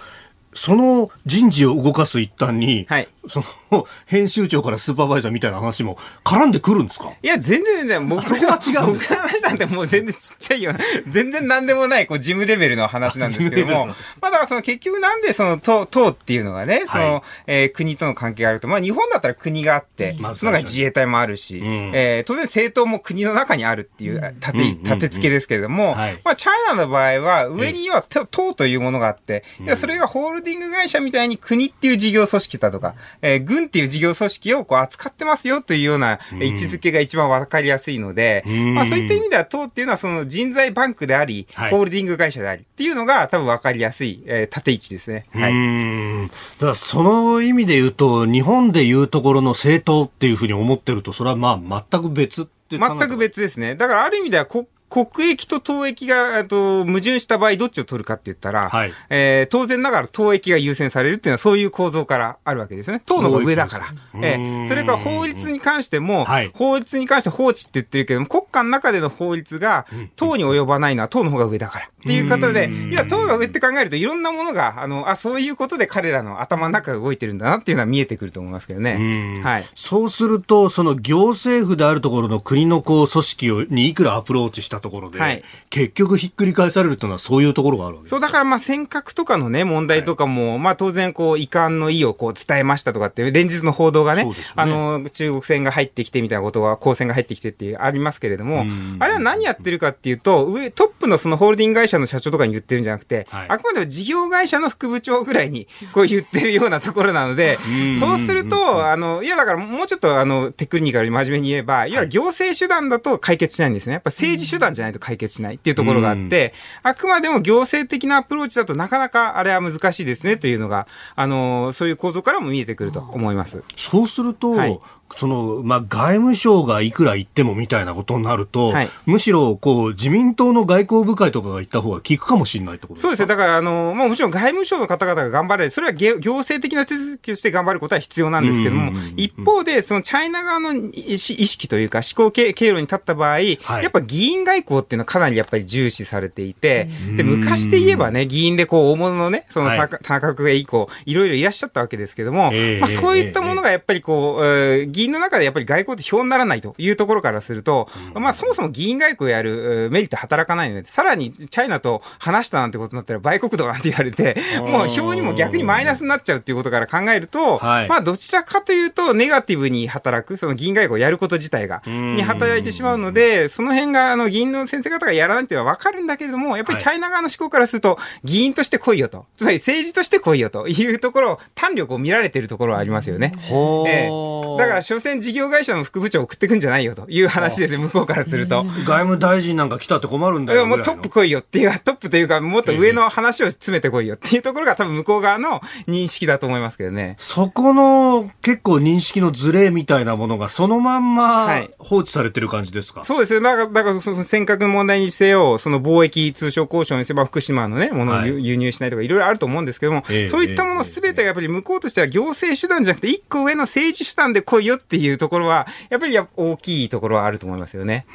その人事を動かす一端に、はいその編集長からスーパーバイザーみたいな話も絡んでくるんですか？いや、全然全然、僕そこは違う僕の話なんてもう全然ちっちゃいよ。全然なんでもない、こう、事務レベルの話なんですけども。まあだその結局なんでその党、党っていうのがね、その、はいえー国との関係があると、まあ日本だったら国があって、まずその中に自衛隊もあるし、ん。えー当然政党も国の中にあるっていう立て、うん。立て付けですけれども、はい。まあチャイナの場合は上には党党というものがあって、いやそれがホールディング会社みたいに国っていう事業組織だとか、えー軍っていう事業組織をこう扱ってますよというような位置づけが一番わかりやすいので、んまあそういった意味では党っていうのはその人材バンクであり、はいホールディング会社でありっていうのが多分わかりやすい、えー縦位置ですね。はうい。だからその意味で言うと、日本で言うところの政党っていうふうに思ってると、それはまあ全く別全く別ですね。だからある意味では国国益と党益が、と、矛盾した場合、どっちを取るかって言ったら、はいえー当然ながら党益が優先されるっていうのはそういう構造からあるわけですね。党の方が上だから。えうーそれから法律に関しても、はい法律に関して法治って言ってるけども、国家の中での法律が党に及ばないのは党の方が上だから。っていう方で、いや、党が上って考えるといろんなものが、あの、あ、そういうことで彼らの頭の中が動いてるんだなっていうのは見えてくると思いますけどね。うんはい。そうすると、その行政府であるところの国のこう組織をにいくらアプローチしたところで、はい。結局ひっくり返されるというのはそういうところがあるわけです。そう、だからまあ尖閣とかのね、問題とかも、まあ当然こう、遺憾の意をこう伝えましたとかって、連日の報道がね、ね。あの、中国船が入ってきてみたいなことが、公船が入ってきてってありますけれどもん、あれは何やってるかっていうと、上、トップのそのホールディング会社の社長とかに言ってるんじゃなくて、はい。あくまでも事業会社の副部長ぐらいにこう言ってるようなところなので <laughs> うん、そうすると、あの、いやだからもうちょっとあの、テクニカルに真面目に言えば、いわゆる行政手段だと解決しないんですね。やっぱ政治手段じゃないと解決しないっていうところがあって、あくまでも行政的なアプローチだとなかなかあれは難しいですねというのが、あの、そういう構造からも見えてくると思います。そうすると、はいその、まあ、外務省がいくら言ってもみたいなことになると、はい。むしろ、こう、自民党の外交部会とかが言った方が効くかもしれないってことですか？そうですね。だから、あの、まあもちろん外務省の方々が頑張れ。る、それは行行政的な手続きをして頑張ることは必要なんですけども一方で、そのチャイナ側の意識というか思考経経路に立った場合、やっぱ議員外交っていうのはかなりやっぱり重視されていて、で、昔で言えばね、議員でこう、大物のね、そのはい。田中角栄以降、いろいろいらっしゃったわけですけども、まあええそういったものがやっぱりこう、えー議員の中でやっぱり外交って票にならないというところからすると、まあそもそも議員外交をやるえーメリット働かないので、さらにチャイナと話したなんてことになったら売国度なんて言われて、もう票にも逆にマイナスになっちゃうっていうことから考えると、はい。まあどちらかというとネガティブに働く、その議員外交をやること自体が、に働いてしまうので、その辺があの議員の先生方がやらないっていうのは分かるんだけれども、やっぱりチャイナ側の思考からすると、議員として来いよと。つまり政治として来いよというところ、胆力を見られてるところはありますよね。ええだから所詮事業会社の副部長送ってくんじゃないよという話ですよ、向こうからすると。外務大臣なんか来たって困るんだよ。いやもうトップ来いよっていう、トップというか、もっと上の話を詰めてこいよっていうところが多分向こう側の認識だと思いますけどね。そこの結構認識のズレみたいなものがそのまんまはい放置されてる感じですか、そうですね。だから、だからその尖閣の問題にせよ、その貿易通商交渉にせば福島のね、ものを輸,、はい輸入しないとかいろいろあると思うんですけども、ええそういったものすべてがやっぱり向こうとしては行政手段じゃなくて、一個上の政治手段で来いよっていうところは、やっぱりや大きいところはあると思いますよね。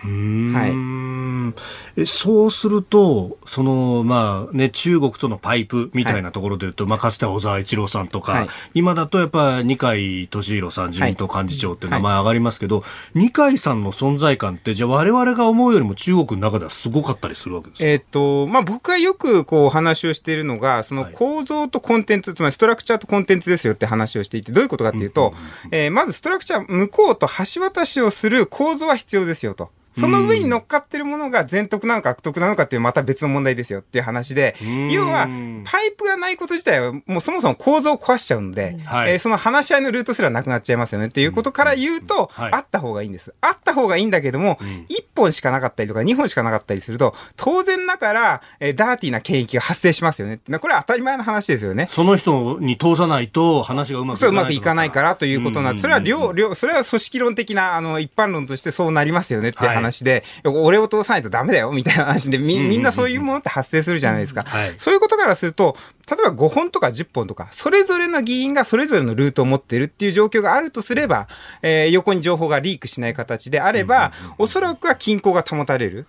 そうすると、その、まあね、中国とのパイプみたいなところで言うと、まあかつては小沢一郎さんとか、はい。今だとやっぱ二階俊博さん、自民党幹事長って名前上がりますけど、二階さんの存在感って、じゃあ我々が思うよりも中国の中ではすごかったりするわけですか？えっ、と、まあ、僕がよくこう話をしているのが、そのはい。構造とコンテンツ、つまりストラクチャーとコンテンツですよって話をしていて、どういうことかっていうと、えーまずストラクチャー、向こうと橋渡しをする構造は必要ですよと。その上に乗っかってるものが全徳なのか悪徳なのかっていうまた別の問題ですよっていう話でん、要は、パイプがないこと自体はもうそもそも構造を壊しちゃうので、はい。えーその話し合いのルートすらなくなっちゃいますよねっていうことから言うと、はい。あった方がいいんです。あった方がいいんだけども、1本しかなかったりとか2本しかなかったりすると、当然ながら、えーダーティーな権益が発生しますよね。これは当たり前の話ですよね。その人に通さないと話がうまくいかないうまくいかないからということになそれは両、両、それは組織論的な、あの、一般論としてそうなりますよねってい。う話で、俺を通さないとダメだよ、みたいな話で、み、みんなそういうものって発生するじゃないですか。はい。そういうことからすると、例えば5本とか10本とか、それぞれの議員がそれぞれのルートを持っているっていう状況があるとすれば、えー横に情報がリークしない形であれば、おそらくは均衡が保たれる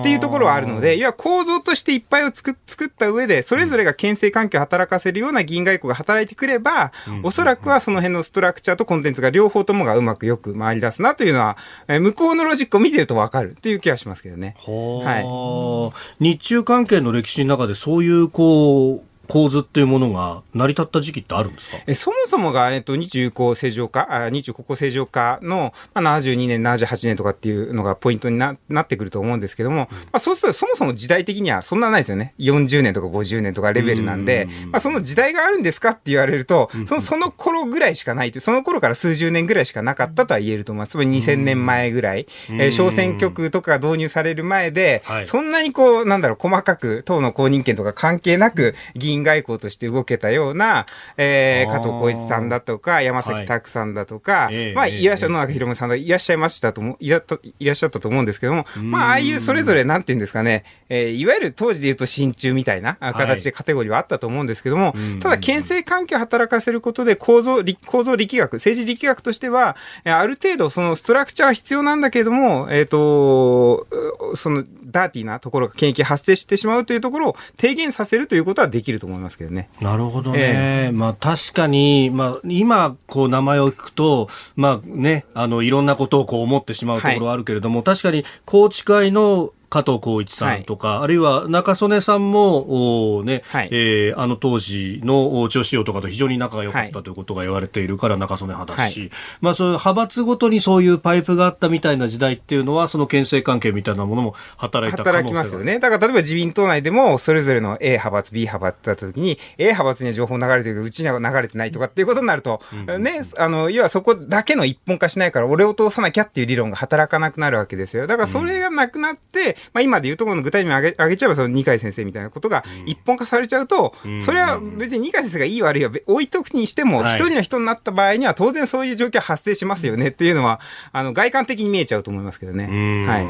っていうところはあるので、要は構造としていっぱいを作っ作った上で、それぞれが牽制関係を働かせるような議員外交が働いてくれば、おそらくはその辺のストラクチャーとコンテンツが両方ともがうまくよく回り出すなというのは、えー向こうのロジックを見てるとわかるっていう気がしますけどね。は日中関係の歴史の中でそういうこう構図っていうものが成り立った時期ってあるんですか？えそもそもが、えっと、日中友好正常化、あ日中国交正常化の、まあ、72年、78年とかっていうのがポイントにななってくると思うんですけども、まあ、そうするとそもそも時代的にはそんなないですよね。40年とか50年とかレベルなんで、まあ、その時代があるんですかって言われると、そのその頃ぐらいしかないという、その頃から数十年ぐらいしかなかったとは言えると思います。つまり2000年前ぐらい、えー小選挙区とかが導入される前で、はい。そんなにこう、なんだろう、細かく党の公認権とか関係なく、議員外交として動けたような、えー加藤浩一さんだとか、山崎拓さんだとか、ええまあ、ええいらっしゃる野中宏さんがいらっしゃいましたとも、いらっいらっしゃったと思うんですけども、まあ、ああいうそれぞれ、なんていうんですかね、えーいわゆる当時で言うと親中みたいなあ形でカテゴリーはあったと思うんですけども、ただ、牽制関係を働かせることで構造、力構造力学、政治力学としては、えーある程度そのストラクチャーは必要なんだけれども、えっ、と、うそのダーティーなところが権益が発生してしまうというところを低減させるということはできると思いますけどね。なるほどね。まあ確かに、まあ今こう名前を聞くと、まあね、あのいろんなことをこう思ってしまうところはあるけれども、確かに宏池会の加藤浩一さんとか、あるいは中曽根さんも、おね、はい。えーあの当時のお調子王とかと非常に仲が良かったはい。ということが言われているから中曽根派だし、はい。まあそういう派閥ごとにそういうパイプがあったみたいな時代っていうのは、その牽制関係みたいなものも働いた働がきますよね。だから例えば自民党内でも、それぞれの A 派閥、B 派閥だった時に、A 派閥には情報流れてるけど、うちには流れてないとかっていうことになると、ね、あの、要はそこだけの一本化しないから、俺を通さなきゃっていう理論が働かなくなるわけですよ。だからそれがなくなって、まあ今で言うところの具体名挙げ挙げちゃえば、その二階先生みたいなことが一本化されちゃうと、それは別に二階先生がいい悪いは置いとくにしても、はい。一人の人になった場合には当然そういう状況は発生しますよねっていうのは、あの、外観的に見えちゃうと思いますけどね。はい。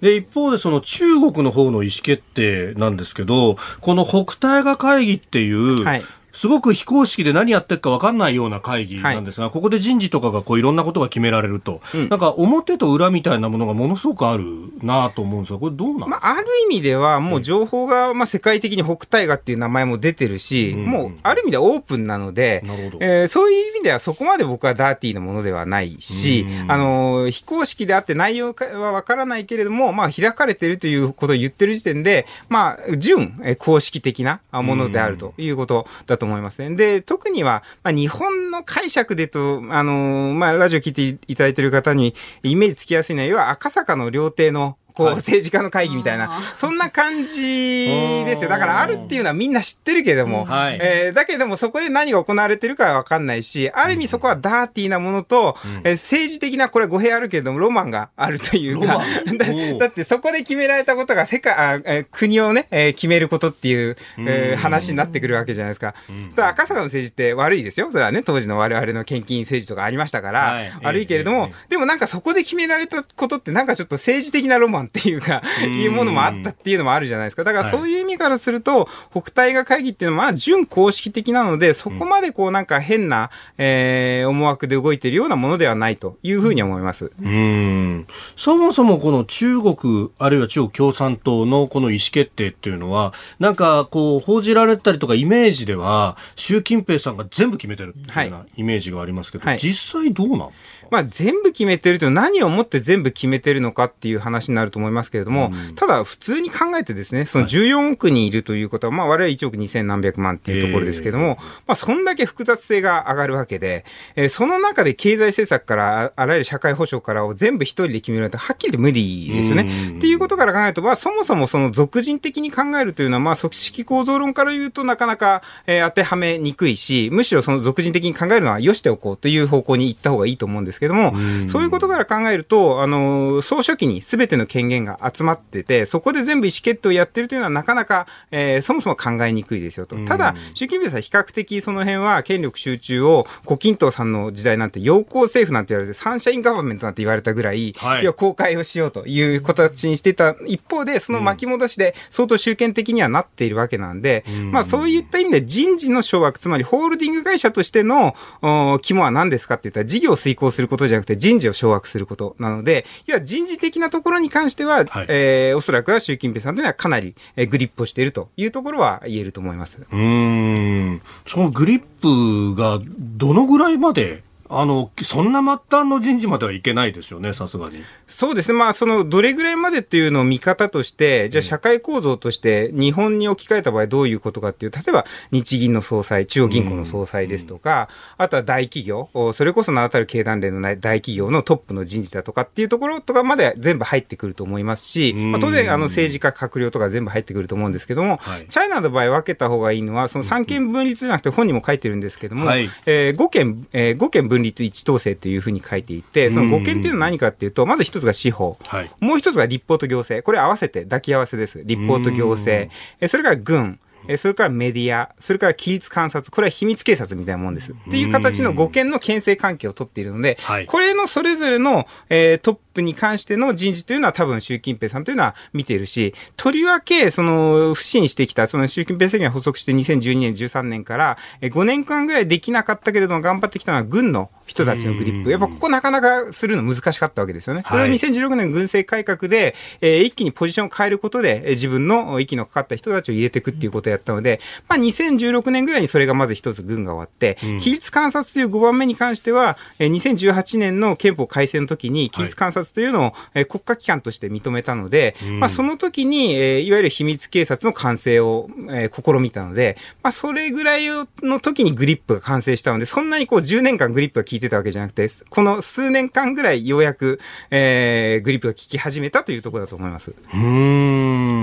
で一方でその中国の方の意思決定なんですけどこの北戴河会議っていう、はいすごく非公式で何やってるか分かんないような会議なんですが、ここで人事とかがこういろんなことが決められると、うん。なんか表と裏みたいなものがものすごくあるなと思うんですがこれどうなんですか、まあ、ある意味では、もう情報が、まあ、世界的に北大河っていう名前も出てるし、うんもう、ある意味ではオープンなので、なえーそういう意味ではそこまで僕はダーティーなものではないし、うんあのー非公式であって内容はわからないけれども、まあ、開かれてるということを言ってる時点で、まあ、純、えー公式的なあものであるということだと思います思いますね。で、特には、まあ、日本の解釈でと、あのーまあ、ラジオ聞いていただいている方にイメージつきやすいのは、要は赤坂の料亭のこう、政治家の会議みたいな、そんな感じですよ。だからあるっていうのはみんな知ってるけれども、はい。えーだけどもそこで何が行われてるかはわかんないし、ある意味そこはダーティーなものと、えー政治的な、これ語弊あるけれども、ロマンがあるというか、<laughs> だだってそこで決められたことが世界、あえー国をね、えー決めることっていう、えー話になってくるわけじゃないですか。だから赤坂の政治って悪いですよ。それはね、当時の我々の献金政治とかありましたから、はい。悪いけれども、ええ。でもなんかそこで決められたことってなんかちょっと政治的なロマンっていうか、いうものもあったっていうのもあるじゃないですか。だからそういう意味からすると、北大河会議っていうのはまあ準公式的なので、そこまでこうなんか変な、えー思惑で動いているようなものではないというふうに思います。うん。そもそもこの中国あるいは中国共産党のこの意思決定っていうのはなんかこう報じられたりとかイメージでは習近平さんが全部決めてるっていうようなイメージがありますけど、はい。実際どうなん？ですかまあ全部決めてると何をもって全部決めてるのかっていう話になると思いますけれども、ただ普通に考えてですね、その14億人いるということは、まあ我々1億2000何百万っていうところですけども、まあそんだけ複雑性が上がるわけで、えーその中で経済政策からああらゆる社会保障からを全部一人で決めるなんてはっきり言って無理ですよね。っていうことから考えると、まあそもそもその俗人的に考えるというのは、まあ組織構造論から言うとなかなか、えー当てはめにくいし、むしろその俗人的に考えるのは良しておこうという方向に行った方がいいと思うんですけども、そういうことから考えると、あの、総書記に全ての権限が集まってて、そこで全部意思決定をやってるというのはなかなか、えーそもそも考えにくいですよと。ただ、習近平さん比較的その辺は権力集中を、胡錦涛さんの時代なんて、陽光政府なんて言われて、サンシャインガバメントなんて言われたぐらい、はい。いや、公開をしようという形にしてた一方で、その巻き戻しで相当集権的にはなっているわけなんで、まあそういった意味で人事の掌握、つまりホールディング会社としてのお肝は何ですかって言ったら事業を遂行することじゃなくて人事を掌握することなので、いや人事的なところに関しては、はいえーおそらくは習近平さんというのはかなり、えーグリップをしているというところは言えると思います。うーんそのグリップがどのぐらいまであのそんな末端の人事まではいけないですよねさすがに。そうですね。まあ、その、どれぐらいまでっていうのを見方として、じゃあ社会構造として、日本に置き換えた場合どういうことかっていう、例えば、日銀の総裁、中央銀行の総裁ですとか、あとは大企業、おそれこそ名だたる経団連の大大企業のトップの人事だとかっていうところとかまで全部入ってくると思いますし、まあ、当然、あの、政治家、閣僚とか全部入ってくると思うんですけども、はい。チャイナの場合分けた方がいいのは、その三権分立じゃなくて本にも書いてるんですけども、はい。えー五権、えー五権分立一統制というふうに書いていて、その五権っていうのは何かっていうと、まず一つが司法、はいもう一つが立法と行政。これ合わせて抱き合わせです。立法と行政。えそれから軍。えそれからメディア、それから規律観察、これは秘密警察みたいなもんです。っていう形の五権の牽制関係を取っているので、はいこれのそれぞれの、えートップに関しての人事というのは多分習近平さんというのは見ているし、とりわけ、その、不信してきた、その習近平政権が発足して2012年、13年から、えー5年間ぐらいできなかったけれども頑張ってきたのは軍の人たちのグリップ。やっぱここなかなかするの難しかったわけですよね。それをはい2016年軍政改革で、えー一気にポジションを変えることで、えー自分の息のかかった人たちを入れていくっていうことをやったので、まあ2016年ぐらいにそれがまず一つ軍が終わって、規律観察という5番目に関しては、えー2018年の憲法改正の時に、規律観察というのを、えー国家機関として認めたので、まあその時に、えーいわゆる秘密警察の完成を、えー試みたので、まあそれぐらいの時にグリップが完成したので、そんなにこう10年間グリップが効いてたわけじゃなくて、この数年間ぐらいようやく、えーグリップが効き始めたというところだと思います。うん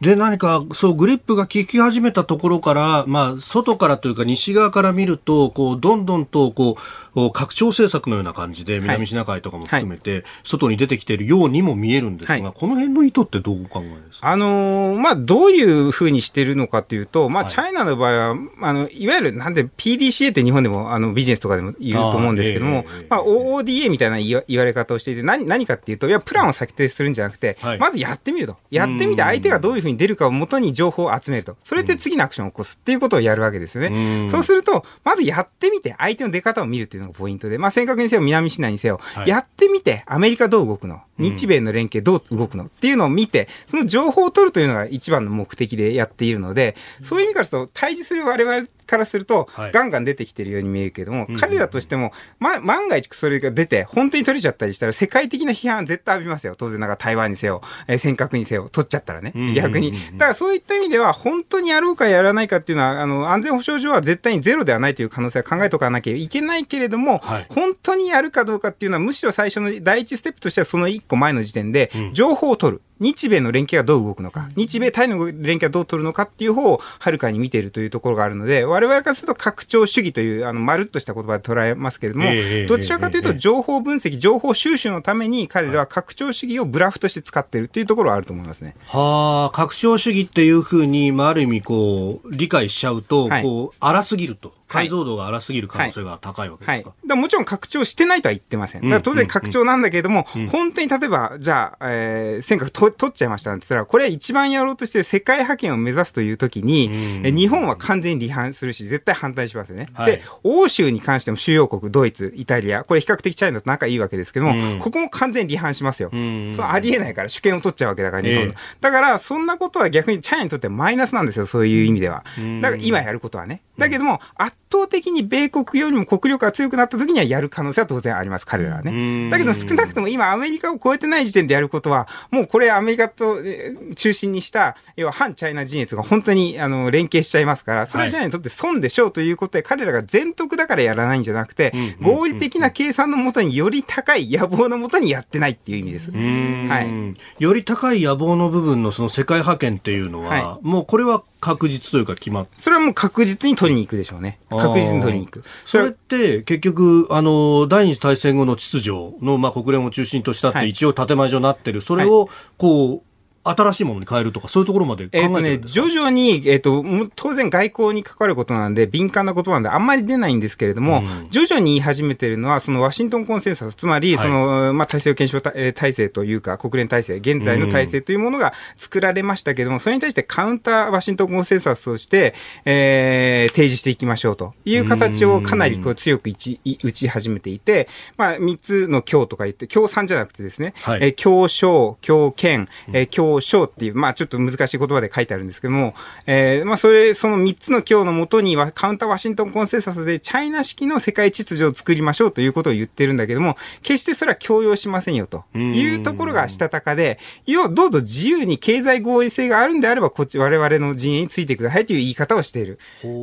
で何かそうグリップが効き始めたところから、まあ、外からというか西側から見るとこうどんどんとこう拡張政策のような感じで南シナ海とかも含めて、外に出てきているようにも見えるんですが、はい。この辺の意図ってどうお考えですか？あのーまあ、どういうふうにしてるのかというと、まあ、はい。チャイナの場合は、あの、いわゆる、なんで、PDCA って日本でも、あの、ビジネスとかでも言うと思うんですけどもあーえまあ、OODA みたいな言わ言われ方をしていて、何、何かっていうと、いや、プランを策定するんじゃなくてはい、まずやってみると。やってみて、相手がどういうふうに出るかをもとに情報を集めると。それで次のアクションを起こすっていうことをやるわけですよ。ね。そうすると、まずやってみて、相手の出方を見るっていうのがポイントで、まあ、正確にせよ、南シナにせよ、はい。やってみて、アメリカどう動くの日米の連携どう動くのっていうのを見て、その情報を取るというのが一番の目的でやっているので、そういう意味からすると、対峙する我々からするとはい、ガンガン出てきてるように見えるけれども、彼らとしても、ま、万が一それが出て、本当に取れちゃったりしたら、世界的な批判絶対浴びますよ。当然なんか台湾にせよ、えー尖閣にせよ、取っちゃったらねん、逆に。だからそういった意味では、本当にやろうかやらないかっていうのは、あの、安全保障上は絶対にゼロではないという可能性は考えておかなきゃいけないけれども、はい本当にやるかどうかっていうのは、むしろ最初の第一ステップとしてはその一個前の時点で、情報を取る。日米の連携がどう動くのか、日米対の連携がどう取るのかっていう方をはるかに見ているというところがあるので、我々からすると拡張主義という、あの、まるっとした言葉で捉えますけれども、ええどちらかというと、情報分析、情報収集のために彼らは拡張主義をブラフとして使っているというところはあると思いますね。はあ、拡張主義っていうふうに、まあ、ある意味こう、理解しちゃうと、はいこう、荒すぎると。はい解像度が荒すぎる可能性が高いわけはい。ですか？だからもちろん拡張してないとは言ってません。だから当然拡張なんだけれども、本当に例えば、じゃあ、えー、尖閣と取っちゃいましたって言ったら、これ一番やろうとしてる世界覇権を目指すという時に、え日本は完全に離反するし、絶対反対しますよね。はいで、欧州に関しても主要国、ドイツ、イタリア、これ比較的チャイナと仲いいわけですけども、ここも完全に離反しますよ。んそうありえないから、主権を取っちゃうわけだから、日本の。ええだから、そんなことは逆にチャイナにとってはマイナスなんですよ、そういう意味では。だから今やることはね。だけども、圧倒的に米国よりも国力が強くなった時にはやる可能性は当然あります、彼らはね。だけど少なくとも今アメリカを超えてない時点でやることは、もうこれアメリカとえー中心にした、要は反チャイナ陣営が本当にあの連携しちゃいますから、それはチャイナにとって損でしょうということで、彼らが全得だからやらないんじゃなくて、合理的な計算のもとにより高い野望のもとにやってないっていう意味です。はい。より高い野望の部分のその世界覇権っていうのは、はもうこれは確実というか決まっそれはもう確実に取りに行くでしょうね。確実に取りに行く。それって結局、あの、第二次大戦後の秩序の、まあ、国連を中心としたってはい一応建前上なってる、それを、こう、新しいものに変えるとか、そういうところまで考えてえっ、とね、るんですか、徐々に、えっ、と、当然外交に関わることなんで、敏感なことなんで、あんまり出ないんですけれども、徐々に言い始めてるのは、そのワシントンコンセンサス、つまり、はい。その、まあ、体制検証体えー体制というか、国連体制、現在の体制というものが作られましたけれども、それに対してカウンターワシントンコンセンサスとして、えー提示していきましょうという形をかなりこう強く打ち打ち始めていて、まあ、3つの強とか言って、強3じゃなくてですね、はい。えー強小、強権、えー強小っていう、まあちょっと難しい言葉で書いてあるんですけども、えーまあそれ、その3つの強のもとにはカウンターワシントンコンセンサスでチャイナ式の世界秩序を作りましょうということを言ってるんだけども、決してそれは強要しませんよというところがしたたかで、要はどうぞ自由に経済合意性があるんであれば、こっち我々の陣営についてくださいという言い方をしている。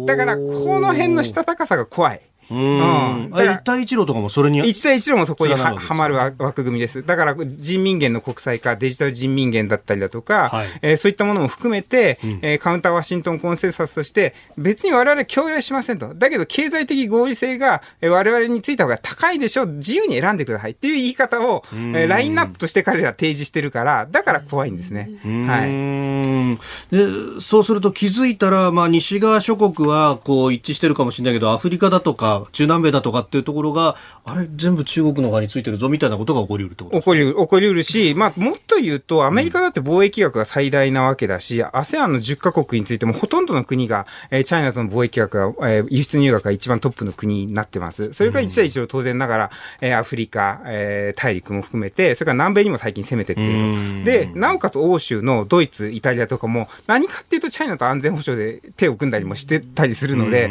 だから、この辺のしたたかさが怖い。うーん。一帯一路とかもそれに。一帯一路もそこにははまるわ枠組みです。だから人民元の国際化、デジタル人民元だったりだとか、はいえーそういったものも含めて、えーカウンターワシントンコンセンサスとして、別に我々共有しませんと。だけど経済的合理性が、えー我々についた方が高いでしょう。自由に選んでくださいっていう言い方を、えーラインナップとして彼ら提示してるから、だから怖いんですね。はい。うんでそうすると気づいたら、まあ、西側諸国はこう一致してるかもしれないけどアフリカだとか中南米だとかっていうところがあれ全部中国の側についてるぞみたいなことが起こりうるってこと起こりうる、起こりうるし、まあ、もっと言うと、アメリカだって貿易額が最大なわけだし、ASEAN の10カ国についてもほとんどの国が、えーチャイナとの貿易額が、えー輸出入額が一番トップの国になってます。それから一帯一路当然ながら、えーアフリカ、えー大陸も含めて、それから南米にも最近攻めてっていると。で、なおかつ欧州のドイツ、イタリアとかも、何かっていうとチャイナと安全保障で手を組んだりもしてたりするので、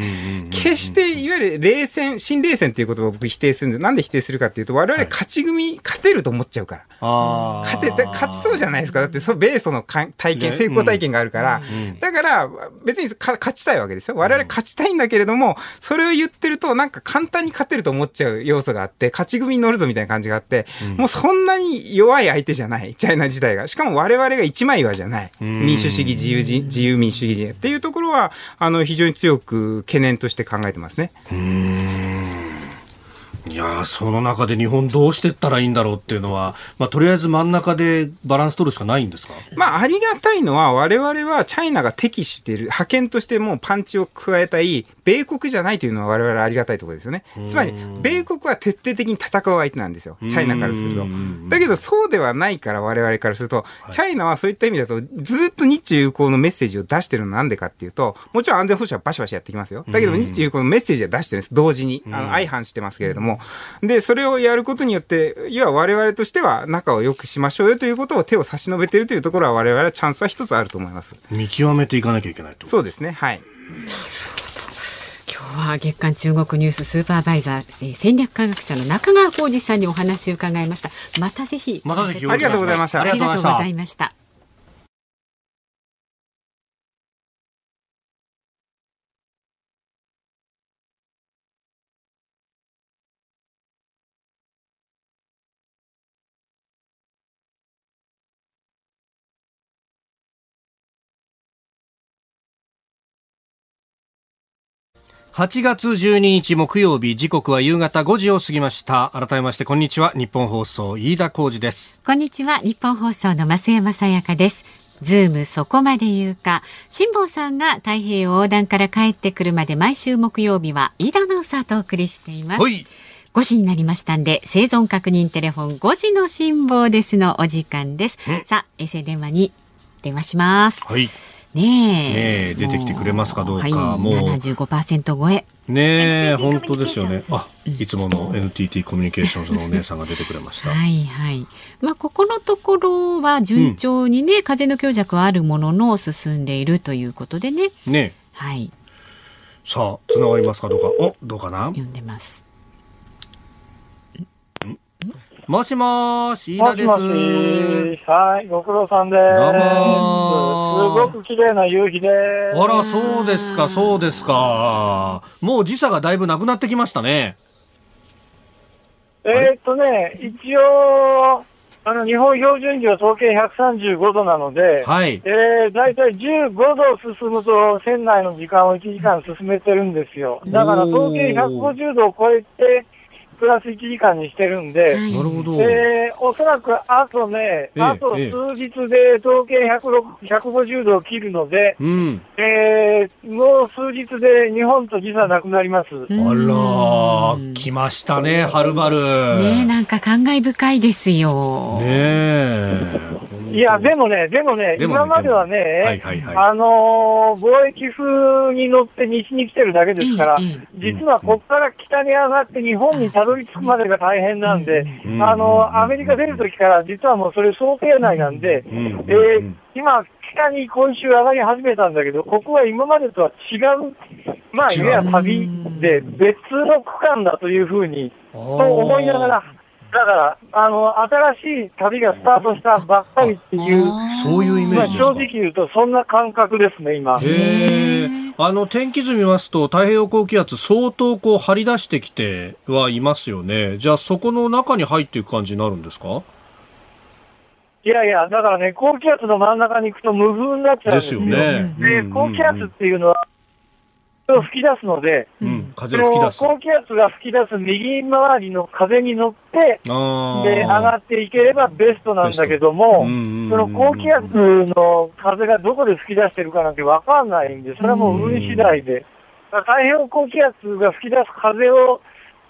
決していわゆる冷戦、新冷戦っていうことを僕否定するんで、なんで否定するかっていうと、我々勝ち組、勝てると思っちゃうから。あ勝てて、勝ちそうじゃないですか。だって、そう、米ソのか体験、ね成功体験があるから。だから、別にか勝ちたいわけですよ。我々勝ちたいんだけれども、それを言ってると、なんか簡単に勝てると思っちゃう要素があって、勝ち組に乗るぞみたいな感じがあって、もうそんなに弱い相手じゃない。チャイナ自体が。しかも我々が一枚岩じゃない。民主主義、自由人、自由民主主義人っていうところは、あの、非常に強く懸念として考えてますね。Mm. いやーその中で日本どうしてったらいいんだろうっていうのは、まあ、とりあえず真ん中でバランス取るしかないんですか？まあ、ありがたいのは、我々はチャイナが適している、派遣としてもうパンチを加えたい、米国じゃないというのは我々ありがたいところですよね。つまり、米国は徹底的に戦う相手なんですよ。チャイナからすると。だけど、そうではないから我々からすると、チャイナはそういった意味だと、ずっと日中友好のメッセージを出してるのはなんでかっていうと、もちろん安全保障はバシバシやってきますよ。だけど、日中友好のメッセージは出してるんです。同時に。あの、相反してますけれども。で、それをやることによって、要は我々としては仲を良くしましょうよということを手を差し伸べているというところは我々はチャンスは一つあると思います。見極めていかなきゃいけないとそうですね。はい。今日は月刊中国ニューススーパーバイザーえー戦略科学者の中川浩二さんにお話を伺いました。またぜひまたぜひありがとうございましたありがとうございました。8月12日木曜日時刻は夕方5時を過ぎました。改めましてこんにちは。日本放送飯田浩二です。こんにちは。日本放送の増山さやかです。ズームそこまで言うか。辛坊さんが太平洋横断から帰ってくるまで毎週木曜日は飯田アナウンサーとお送りしています。はい。5時になりましたんで生存確認テレフォン5時の辛抱ですのお時間です。さあ衛星電話に電話します。はいねえ。出てきてくれますかどうかはい、もう。75%超え。ねえ本当ですよね。あいつもの NTT コミュニケーションズのお姉さんが出てくれました。<laughs> はいはい。まあここのところは順調にね、風の強弱はあるものの進んでいるということでね。ねはい、えさあつながりますかどうか。おどうかな？読んでます。もしもーし飯田ですもしもし。はい、ご苦労さんです。どうもすごく綺麗な夕日です。あらそうですかそうですかもう時差がだいぶなくなってきましたねえーっとね、一応、あの、日本標準時は統計135度なので、はいえー、だいたい15度進むと、船内の時間を1時間進めてるんですよ。だから統計150度を超えて、プラス1時間にしてるんで、はい。なるほど、えー、おそらくあとね、ええあとええ。数日で統計106 150度を切るので、うん。えー、もう数日で日本と時差なくなります。あらー来ましたねはるばる。ねえなんか感慨深いですよ。ねえ。いや、でもね、でもね、でもね今まではね、はいはいはい。あのー貿易風に乗って西に来てるだけですから、えええ実はここから北に上がって日本にたどり着くまでが大変なんで、うん。あのーアメリカ出るときから実はもうそれ想定内なんで、うん。えー今、北に今週上がり始めたんだけど、ここは今までとは違う、まあ、いわゆる旅で別の区間だというふうに、とと思いながら、だから、あの、新しい旅がスタートしたばっかりっていう、そういうイメまあ、ージですか？正直言うと、そんな感覚ですね、今。へえ。あの天気図見ますと太平洋高気圧相当こう張り出してきてはいますよね。じゃあそこの中に入っていく感じになるんですか？いやいや、だからね、高気圧の真ん中に行くと無風になっちゃうんでですすよ。よね。で、うん高気圧っていうのは、吹き出すので、うん、風そのが吹き出す。高気圧が吹き出す右回りの風に乗って、で、上がっていければベストなんだけども、その高気圧の風がどこで吹き出してるかなんてわかんないんで、それはもう運次第で。太平洋高気圧が吹き出す風を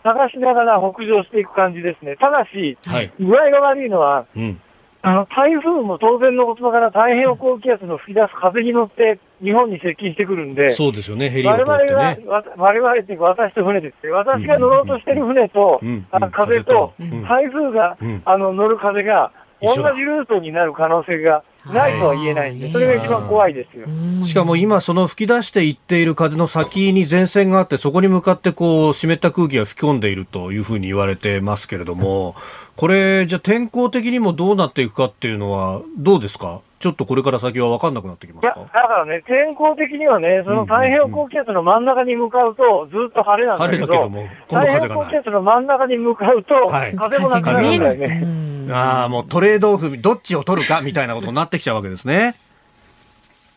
探しながら北上していく感じですね。ただし、はい。具合が悪いのは、うん。あの、台風も当然のことながら太平洋高気圧の吹き出す風に乗って日本に接近してくるんで、そうですよね。ヘリを通我々が、ってね。わ我々っていうか私と船ですよ私が乗ろうとしてる船と、うんあうん風と、風と。うん。台風が、うん。あの乗る風が同じルートになる可能性がないとは言えないんで、それが一番怖いですよ。しかも今その吹き出していっている風の先に前線があってそこに向かってこう湿った空気が吹き込んでいるというふうに言われてますけれどもこれじゃあ天候的にもどうなっていくかっていうのはどうですか？ちょっとこれから先は分かんなくなってきまいや、すだかからね、天候的にはね、その太平洋高気圧の真ん中に向かうと、ずっと晴れなんだ晴けど、れだけども今太度風がない。平洋高気圧の真ん中に向かうと、はい。風もなくなるんだよね。ああもうトレードオフどっちを取るかみたいなことになってきちゃうわけですね。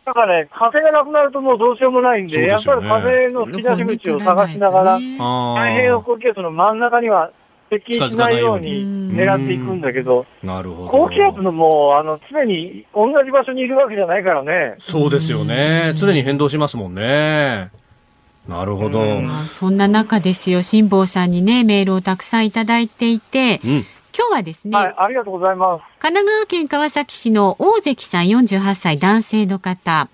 だからね、風がなくなるともうどうしようもないんで、やっぱり風の吹き出し口を探しながら、あ太平洋高気圧の真ん中には接近しないように。狙っていくんだけど、あなるほど。高気圧のもう、あの、常に同じ場所にいるわけじゃないからね。そうですよね。常に変動しますもんね。なるほど。うん。まあそんな中ですよ。辛坊さんにねメールをたくさんいただいていて今日はですね、はい、ありがとうございます。神奈川県川崎市の大関さん48歳男性の方。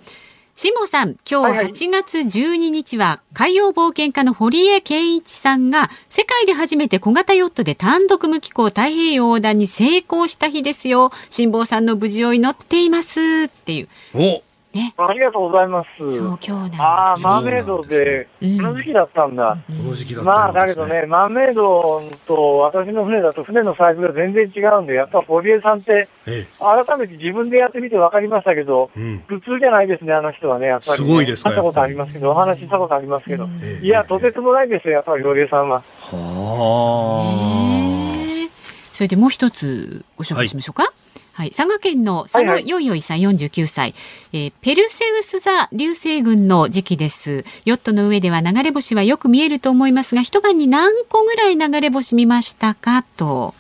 辛坊さん、今日8月12日は海洋冒険家の堀江謙一さんが世界で初めて小型ヨットで単独無寄港太平洋横断に成功した日ですよ。辛坊さんの無事を祈っていますっていう。おね。ありがとうございます。そう、今日なんですよ。ああ、マーメイドで、うんこの時期だったんだ。この時期だったまあ、だけどね、マーメイドと私の船だと船のサイズが全然違うんで、やっぱ堀江さんって、え改めて自分でやってみて分かりましたけど、えうん普通じゃないですね、あの人はね、やっぱり、ね。すごいですか会ったことありますけど、お話ししたことありますけど。ええいや、とてつもないですよ、やっぱり堀江さんは。はねそれでもう一つご紹介しましょうか。はい、佐賀県の佐野よいよいさん49歳、えーペルセウス座流星群の時期です。ヨットの上では流れ星はよく見えると思いますが、一晩に何個ぐらい流れ星見ましたかと。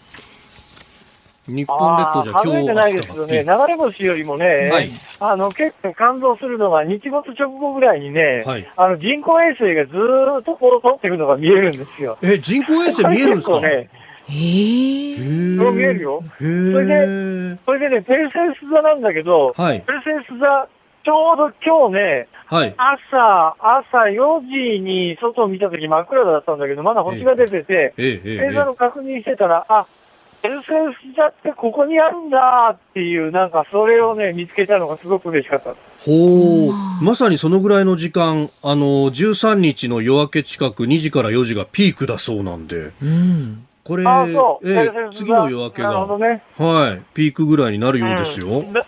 日本列島じゃ今日ないですけどね、流れ星よりもね、はい。あの結構感動するのが、日没直後ぐらいにね、はい。あの人工衛星がずーっとこう通っていくのが見えるんですよ。え、人工衛星見えるんですか？ね、えー、へそう見えるよ。へーそれでそれでね、ペルセウス座なんだけど、はいペルセウス座、ちょうど今日ね、はい。朝、朝4時に外を見たとき真っ暗だったんだけど、まだ星が出てて、ええ、ええ、星座の確認してたら、あ、ペルセウス座ってここにあるんだっていう、なんかそれをね、見つけたのがすごく嬉しかった。ほう。まさにそのぐらいの時間、あの、13日の夜明け近く2時から4時がピークだそうなんで、うん。これ、ええペルセウス座次の夜明けが、ね。はい、ピークぐらいになるようですよ。うん。だ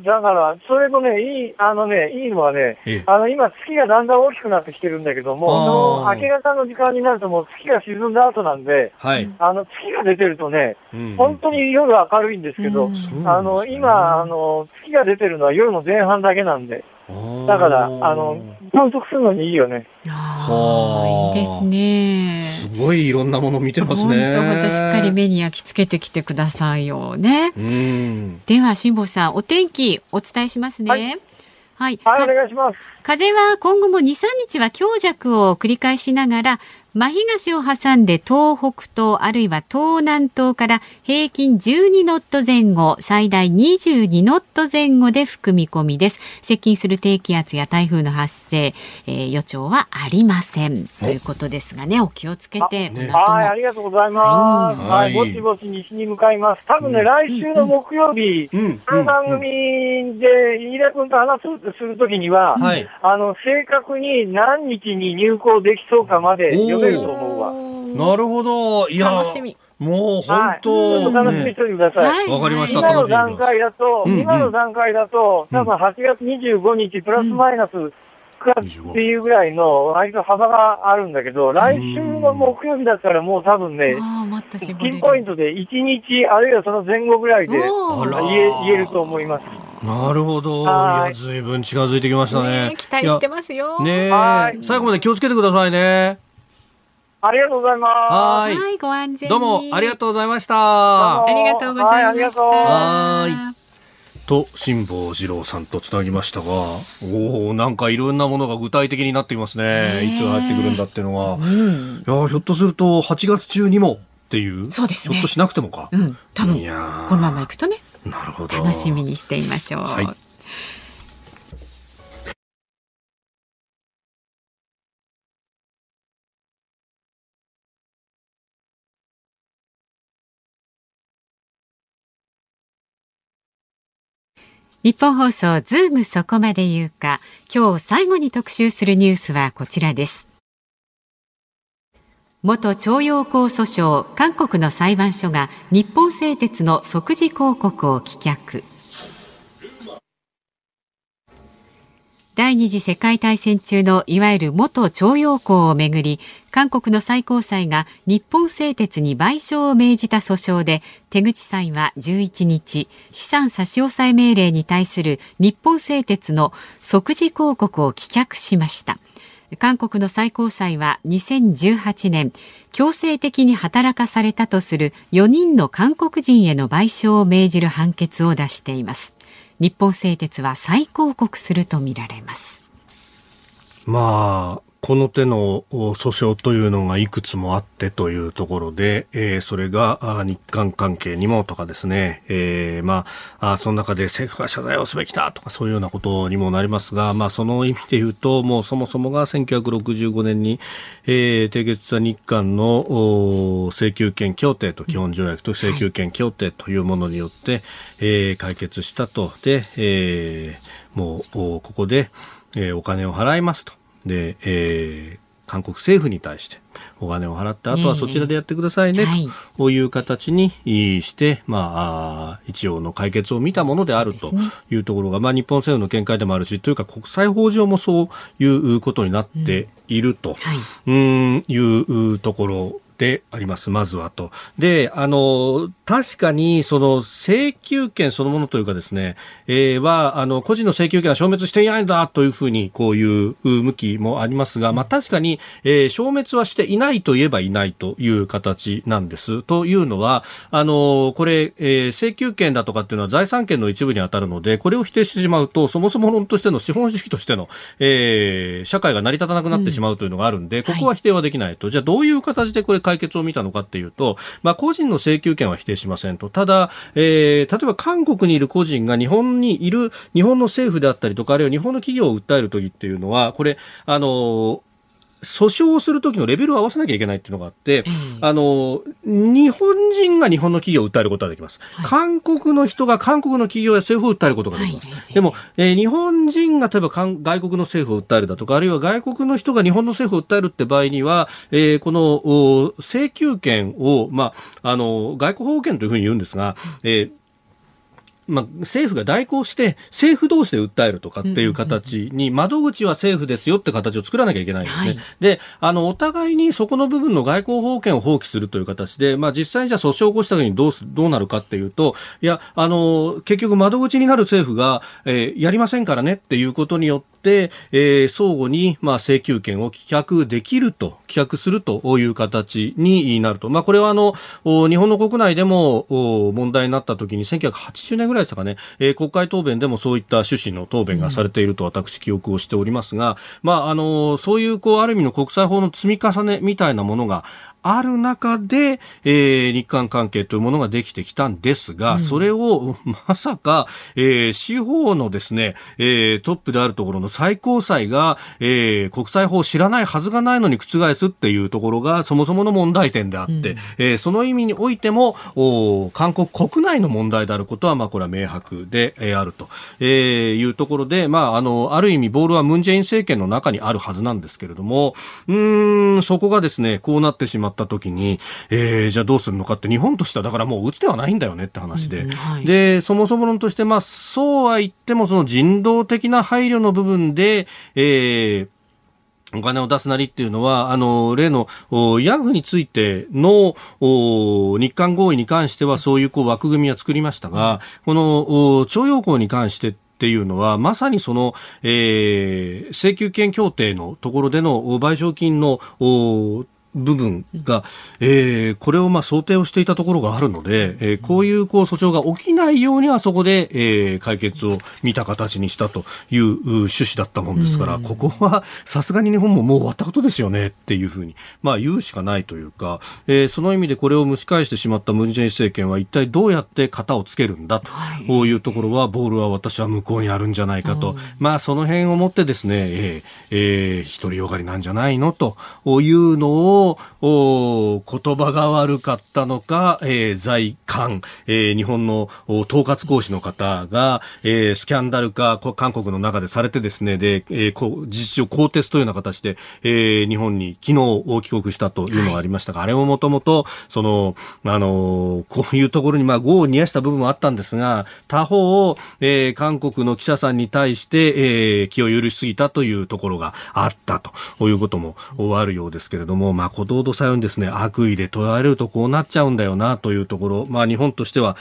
だから、それとね、いい、あのね、いいのはね、ええ。あの、今、月がだんだん大きくなってきてるんだけども、明け方の時間になるともう月が沈んだ後なんで、はい。あの、月が出てるとね、うん。本当に夜明るいんですけど、うん。あの、今、あの、月が出てるのは夜の前半だけなんで、だから、あの、観測するのにいいよね。ああ、いいですね。すごいいろんなもの見てます本ね。当、本当しっかり目に焼き付けてきてくださいよね。うん。では、辛坊さん、お天気お伝えしますね。ははい。はい、かお願いします。風は今後も2、3日は強弱を繰り返しながら、真東を挟んで東北東あるいは東南東から平均12ノット前後、最大22ノット前後で吹く見込みです。接近する低気圧や台風の発生、えー予兆はありません。ということですがね、お気をつけて、ねはい、ありがとうございます。はいはい、ぼちぼち西に向かいます。多分ね、来週の木曜日、うん。この番組で飯田君と話すするときには、はい。あの、正確に何日に入校できそうかまで読めると思うわ。なるほど。いや、楽しみ。もう本はい。ち当、ょっと楽しみにねしておいてください。はいわかりました今の段階だと、うんうん今の段階だと、多分8月25日プラスマイナス9月っていうぐらいの割と幅があるんだけど、来週の木曜日だったらもう多分ね、ピンポイントで1日あるいはその前後ぐらいで言え言えると思います。なるほど。いはいや、ずいぶん近づいてきましたねね。期待してますよ。ねえ、はい最後まで気をつけてくださいね。ありがとうございます。ははい。ご安全に。どうもありがとうございました。ありがとうございました。はいありがとうと辛坊治郎さんとつなぎましたが、おおなんかいろんなものが具体的になってきますね。いつ入ってくるんだっていうのが。うん、いやひょっとすると8月中にもっていう。そうですねひょっとしなくてもか。うん、多分このまま行くとね、なるほど。楽しみにしていましょう。はい日本放送ズームそこまで言うか。今日最後に特集するニュースはこちらです。元徴用工訴訟韓国の裁判所が日本製鉄の即時抗告を棄却。第二次世界大戦中のいわゆる元徴用工をめぐり韓国の最高裁が日本製鉄に賠償を命じた訴訟で手口裁は11日資産差し押さえ命令に対する日本製鉄の即時広告を棄却しました。韓国の最高裁は2018年強制的に働かされたとする4人の韓国人への賠償を命じる判決を出しています。日本製鉄は再広告するとみられます。まあ、この手のお訴訟というのがいくつもあってというところで、えーそれがあ日韓関係にもとかですね、えーまああ、その中で政府が謝罪をすべきだとかそういうようなことにもなりますが、まあ、その意味で言うと、もうそもそもが1965年に、えー締結した日韓のお請求権協定と基本条約と請求権協定というものによって、えー解決したと。で、えーもうおここで、えーお金を払いますと。で、えー韓国政府に対してお金を払って、あとはそちらでやってくださいね、はい。という形にして、まあ、一応の解決を見たものであるというところが、まあ、日本政府の見解でもあるし、というか国際法上もそういうことになっていると、はい、うーんいうところであります、まずはと。で、あの、確かに、その、請求権そのものというかですね、えーは、あの、個人の請求権は消滅していないんだというふうに、こういう向きもありますが、まあ確かに、えー消滅はしていないといえばいないという形なんです。というのは、あの、これ、えー請求権だとかっていうのは財産権の一部に当たるので、これを否定してしまうと、そもそも論としての資本主義としての、えー社会が成り立たなくなってしまうというのがあるんで、ここは否定はできないと。じゃあどういう形でこれ解決を見たのかっていうと、まあ個人の請求権は否定しませんと。ただ、えー例えば韓国にいる個人が日本にいる日本の政府であったりとか、あるいは日本の企業を訴えるときっていうのは、これ、あの訴訟をするときのレベルを合わせなきゃいけないっていうのがあって、あの、日本人が日本の企業を訴えることはできます。韓国の人が韓国の企業や政府を訴えることができます。でも、えー日本人が例えば韓外国の政府を訴えるだとか、あるいは外国の人が日本の政府を訴えるって場合には、えーこのお請求権を、まあ、あの、外交法権というふうに言うんですが、えーまあ、政府が代行して政府同士で訴えるとかっていう形に窓口は政府ですよって形を作らなきゃいけないんですね。はいであのお互いにそこの部分の外交法権を放棄するという形で、まあ、実際にじゃあ訴訟を起こした時にどうすどうなるかっていうといやあの結局窓口になる政府が、えーやりませんからねっていうことによって、えー相互に、まあ、請求権を棄却できると棄却するという形になると、まあ、これはあの日本の国内でも問題になった時に1980年ぐらいでしたかね、えー国会答弁でもそういった趣旨の答弁がされていると私記憶をしておりますが、まあ、あのそういうこうある意味の国際法の積み重ねみたいなものがある中で、えー日韓関係というものができてきたんですが、それを <laughs> まさか、えー司法のですね、えートップであるところの最高裁が、えー国際法を知らないはずがないのに覆すっていうところがそもそもの問題点であって、えーその意味においても、お韓国国内の問題であることは、まあこれは明白で、えーあると、えーいうところで、まああの、ある意味ボールはムンジェイン政権の中にあるはずなんですけれども、うーん、そこがですね、こうなってしまった時に、えーじゃあどうするのかって日本としてはだからもう打つ手はないんだよねって話で、うんはい。で、そもそも論として、まあそうは言ってもその人道的な配慮の部分で、えーお金を出すなりっていうのは、あの、例の、おヤンフについての、お日韓合意に関してはそういうこう枠組みは作りましたが、この、お徴用工に関してっていうのは、まさにその、えー請求権協定のところでのお賠償金の、お部分が、えーこれをまあ想定をしていたところがあるので、えーこういうこう訴訟が起きないようにはそこで、えー解決を見た形にしたというう趣旨だったもんですから、ここはさすがに日本ももう終わったことですよねっていうふうに、まあ言うしかないというか、えーその意味でこれを蒸し返してしまったムン・ジェイン政権は一体どうやって型をつけるんだとい。うところは、ボールは私は向こうにあるんじゃないかと、まあその辺をもってですね、えーえー独りよがりなんじゃないのというのを、お言葉が悪かったのか、えー在韓、えー日本のお統括講師の方が、えースキャンダル化、韓国の中でされてですね、で、えーこう事実上更迭というような形で、えー日本に昨日帰国したというのがありましたが、あれももともと、その、あのーこういうところに、まあ、業を煮やした部分もあったんですが、他方、えー韓国の記者さんに対して、えー気を許しすぎたというところがあったということもあるようですけれども、まあ、ことほどさようにですね、悪意で捉えるとこうなっちゃうんだよなというところ、まあ、日本としては、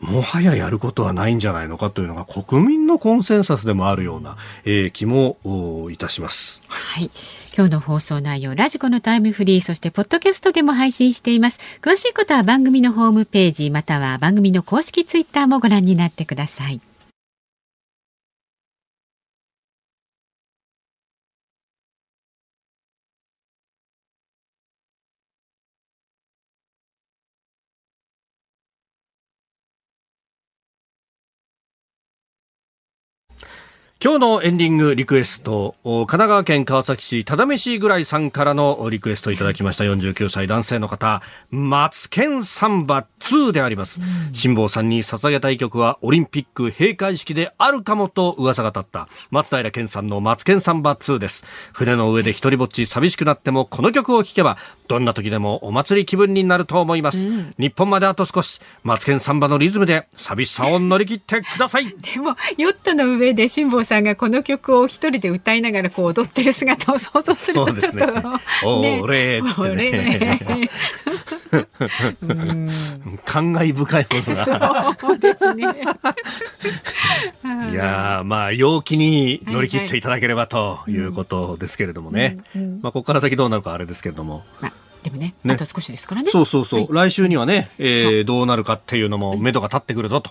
もはややることはないんじゃないのかというのが国民のコンセンサスでもあるような、えー気もおいたします。はい。今日の放送内容、ラジコのタイムフリー、そしてポッドキャストでも配信しています。詳しいことは番組のホームページ、または番組の公式ツイッターもご覧になってください。今日のエンディングリクエスト、お神奈川県川崎市、ただめしぐらいさんからのリクエストいただきました49歳男性の方、マツケンサンバ2であります。辛坊さんに捧げたい曲はオリンピック閉会式であるかもと噂が立った松平健さんのマツケンサンバ2です。船の上で一人ぼっち寂しくなってもこの曲を聴けばどんな時でもお祭り気分になると思います。日本まであと少し、マツケンサンバのリズムで寂しさを乗り切ってください。<laughs> でも、ヨットの上で辛坊さんがこの曲を一人で歌いながらこう踊ってる姿を想像するとちょっと、ねおーれーっつってね感慨深いものが。そうですね。いやーまあ、陽気に乗り切っていただければということですけれどもね。まあ、ここから先どうなるかあれですけれども。まあでもね、ねあと少しですからね。そうそうそう。はい来週にはね、えーどうなるかっていうのも、目処が立ってくるぞと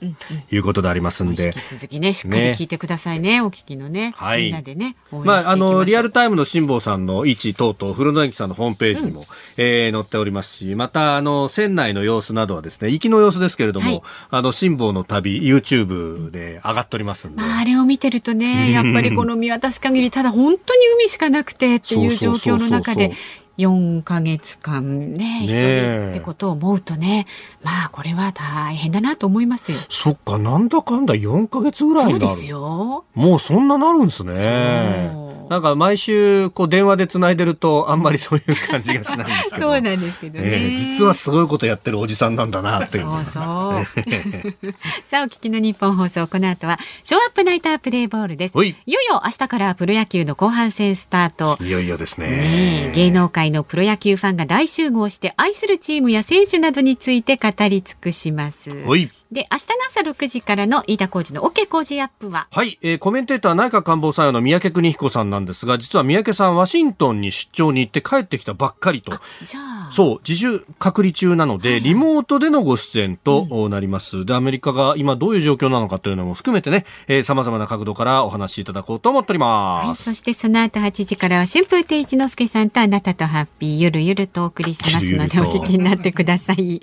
いうことでありますんで引。き続きね、しっかり聞いてくださいね、お聞きのね。はいみんなでね、まあ、ましょう。あの、リアルタイムの辛坊さんの位置等々、古野駅さんのホームページにも、えー載っておりますし、また、あの、船内の様子などはですね、行きの様子ですけれども、はいあの、辛坊の旅、YouTube で上がっておりますんで。まあ、あれを見てるとね、やっぱりこの見渡す限り、ただ本当に海しかなくてっていう状況の中で4ヶ月間ね、一人ってことを思うとね、まあ、これは大変だなと思いますよ。そっか、なんだかんだ4ヶ月ぐらいになる。そうですよ。もうそんななるんですね。なんか毎週こう電話でつないでるとあんまりそういう感じがしないんですけど。そうなんですけどね。ええ実はすごいことやってるおじさんなんだなっていう。そうそう。<laughs> さあ、お聞きの日本放送、この後は、ショーアップナイタープレイボールです。ほいいよいよ明日からプロ野球の後半戦スタート。いよいよですね。ねえ芸能界のプロ野球ファンが大集合して愛するチームや選手などについて語り尽くします。ほい。で、明日の朝6時からの飯田浩二の OK 工事アップは、はい、えーコメンテーター内閣官房参与の三宅邦彦さんなんですが、実は三宅さんワシントンに出張に行って帰ってきたばっかりと。じゃあ、そう、自主隔離中なので、リモートでのご出演となります。で、アメリカが今どういう状況なのかというのも含めてね、えー、様々な角度からお話しいただこうと思っておりはい、ます。そしてその後8時からは春風亭一之輔さんとあなたとハッピーゆるゆるとお送りしますのでお聞きになってください。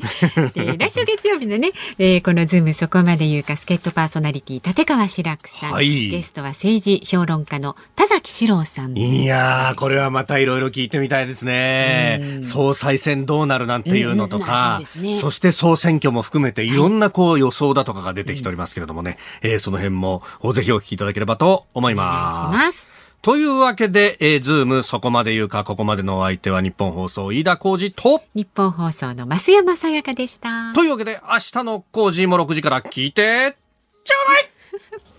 で <laughs> 来週月曜日のね、えーこのズームそこまで言うか助っ人パーソナリティ立川志らくさん、はいゲストは政治評論家の田崎史郎さん。いやー、これはまたいろいろ聞いてみたいですね。総裁選どうなるなんていうのとうんうんか、そねそして総選挙も含めていろんなこう予想だとかが出てきておりますけれどもね、えーその辺もぜひお聞きいただければと思いお願ます。いします。というわけで、えー、ズームそこまで言うか、ここまでのお相手は日本放送、飯田浩二と、日本放送の増山さやかでした。というわけで、明日の工事も6時から聞いて、ちょうだい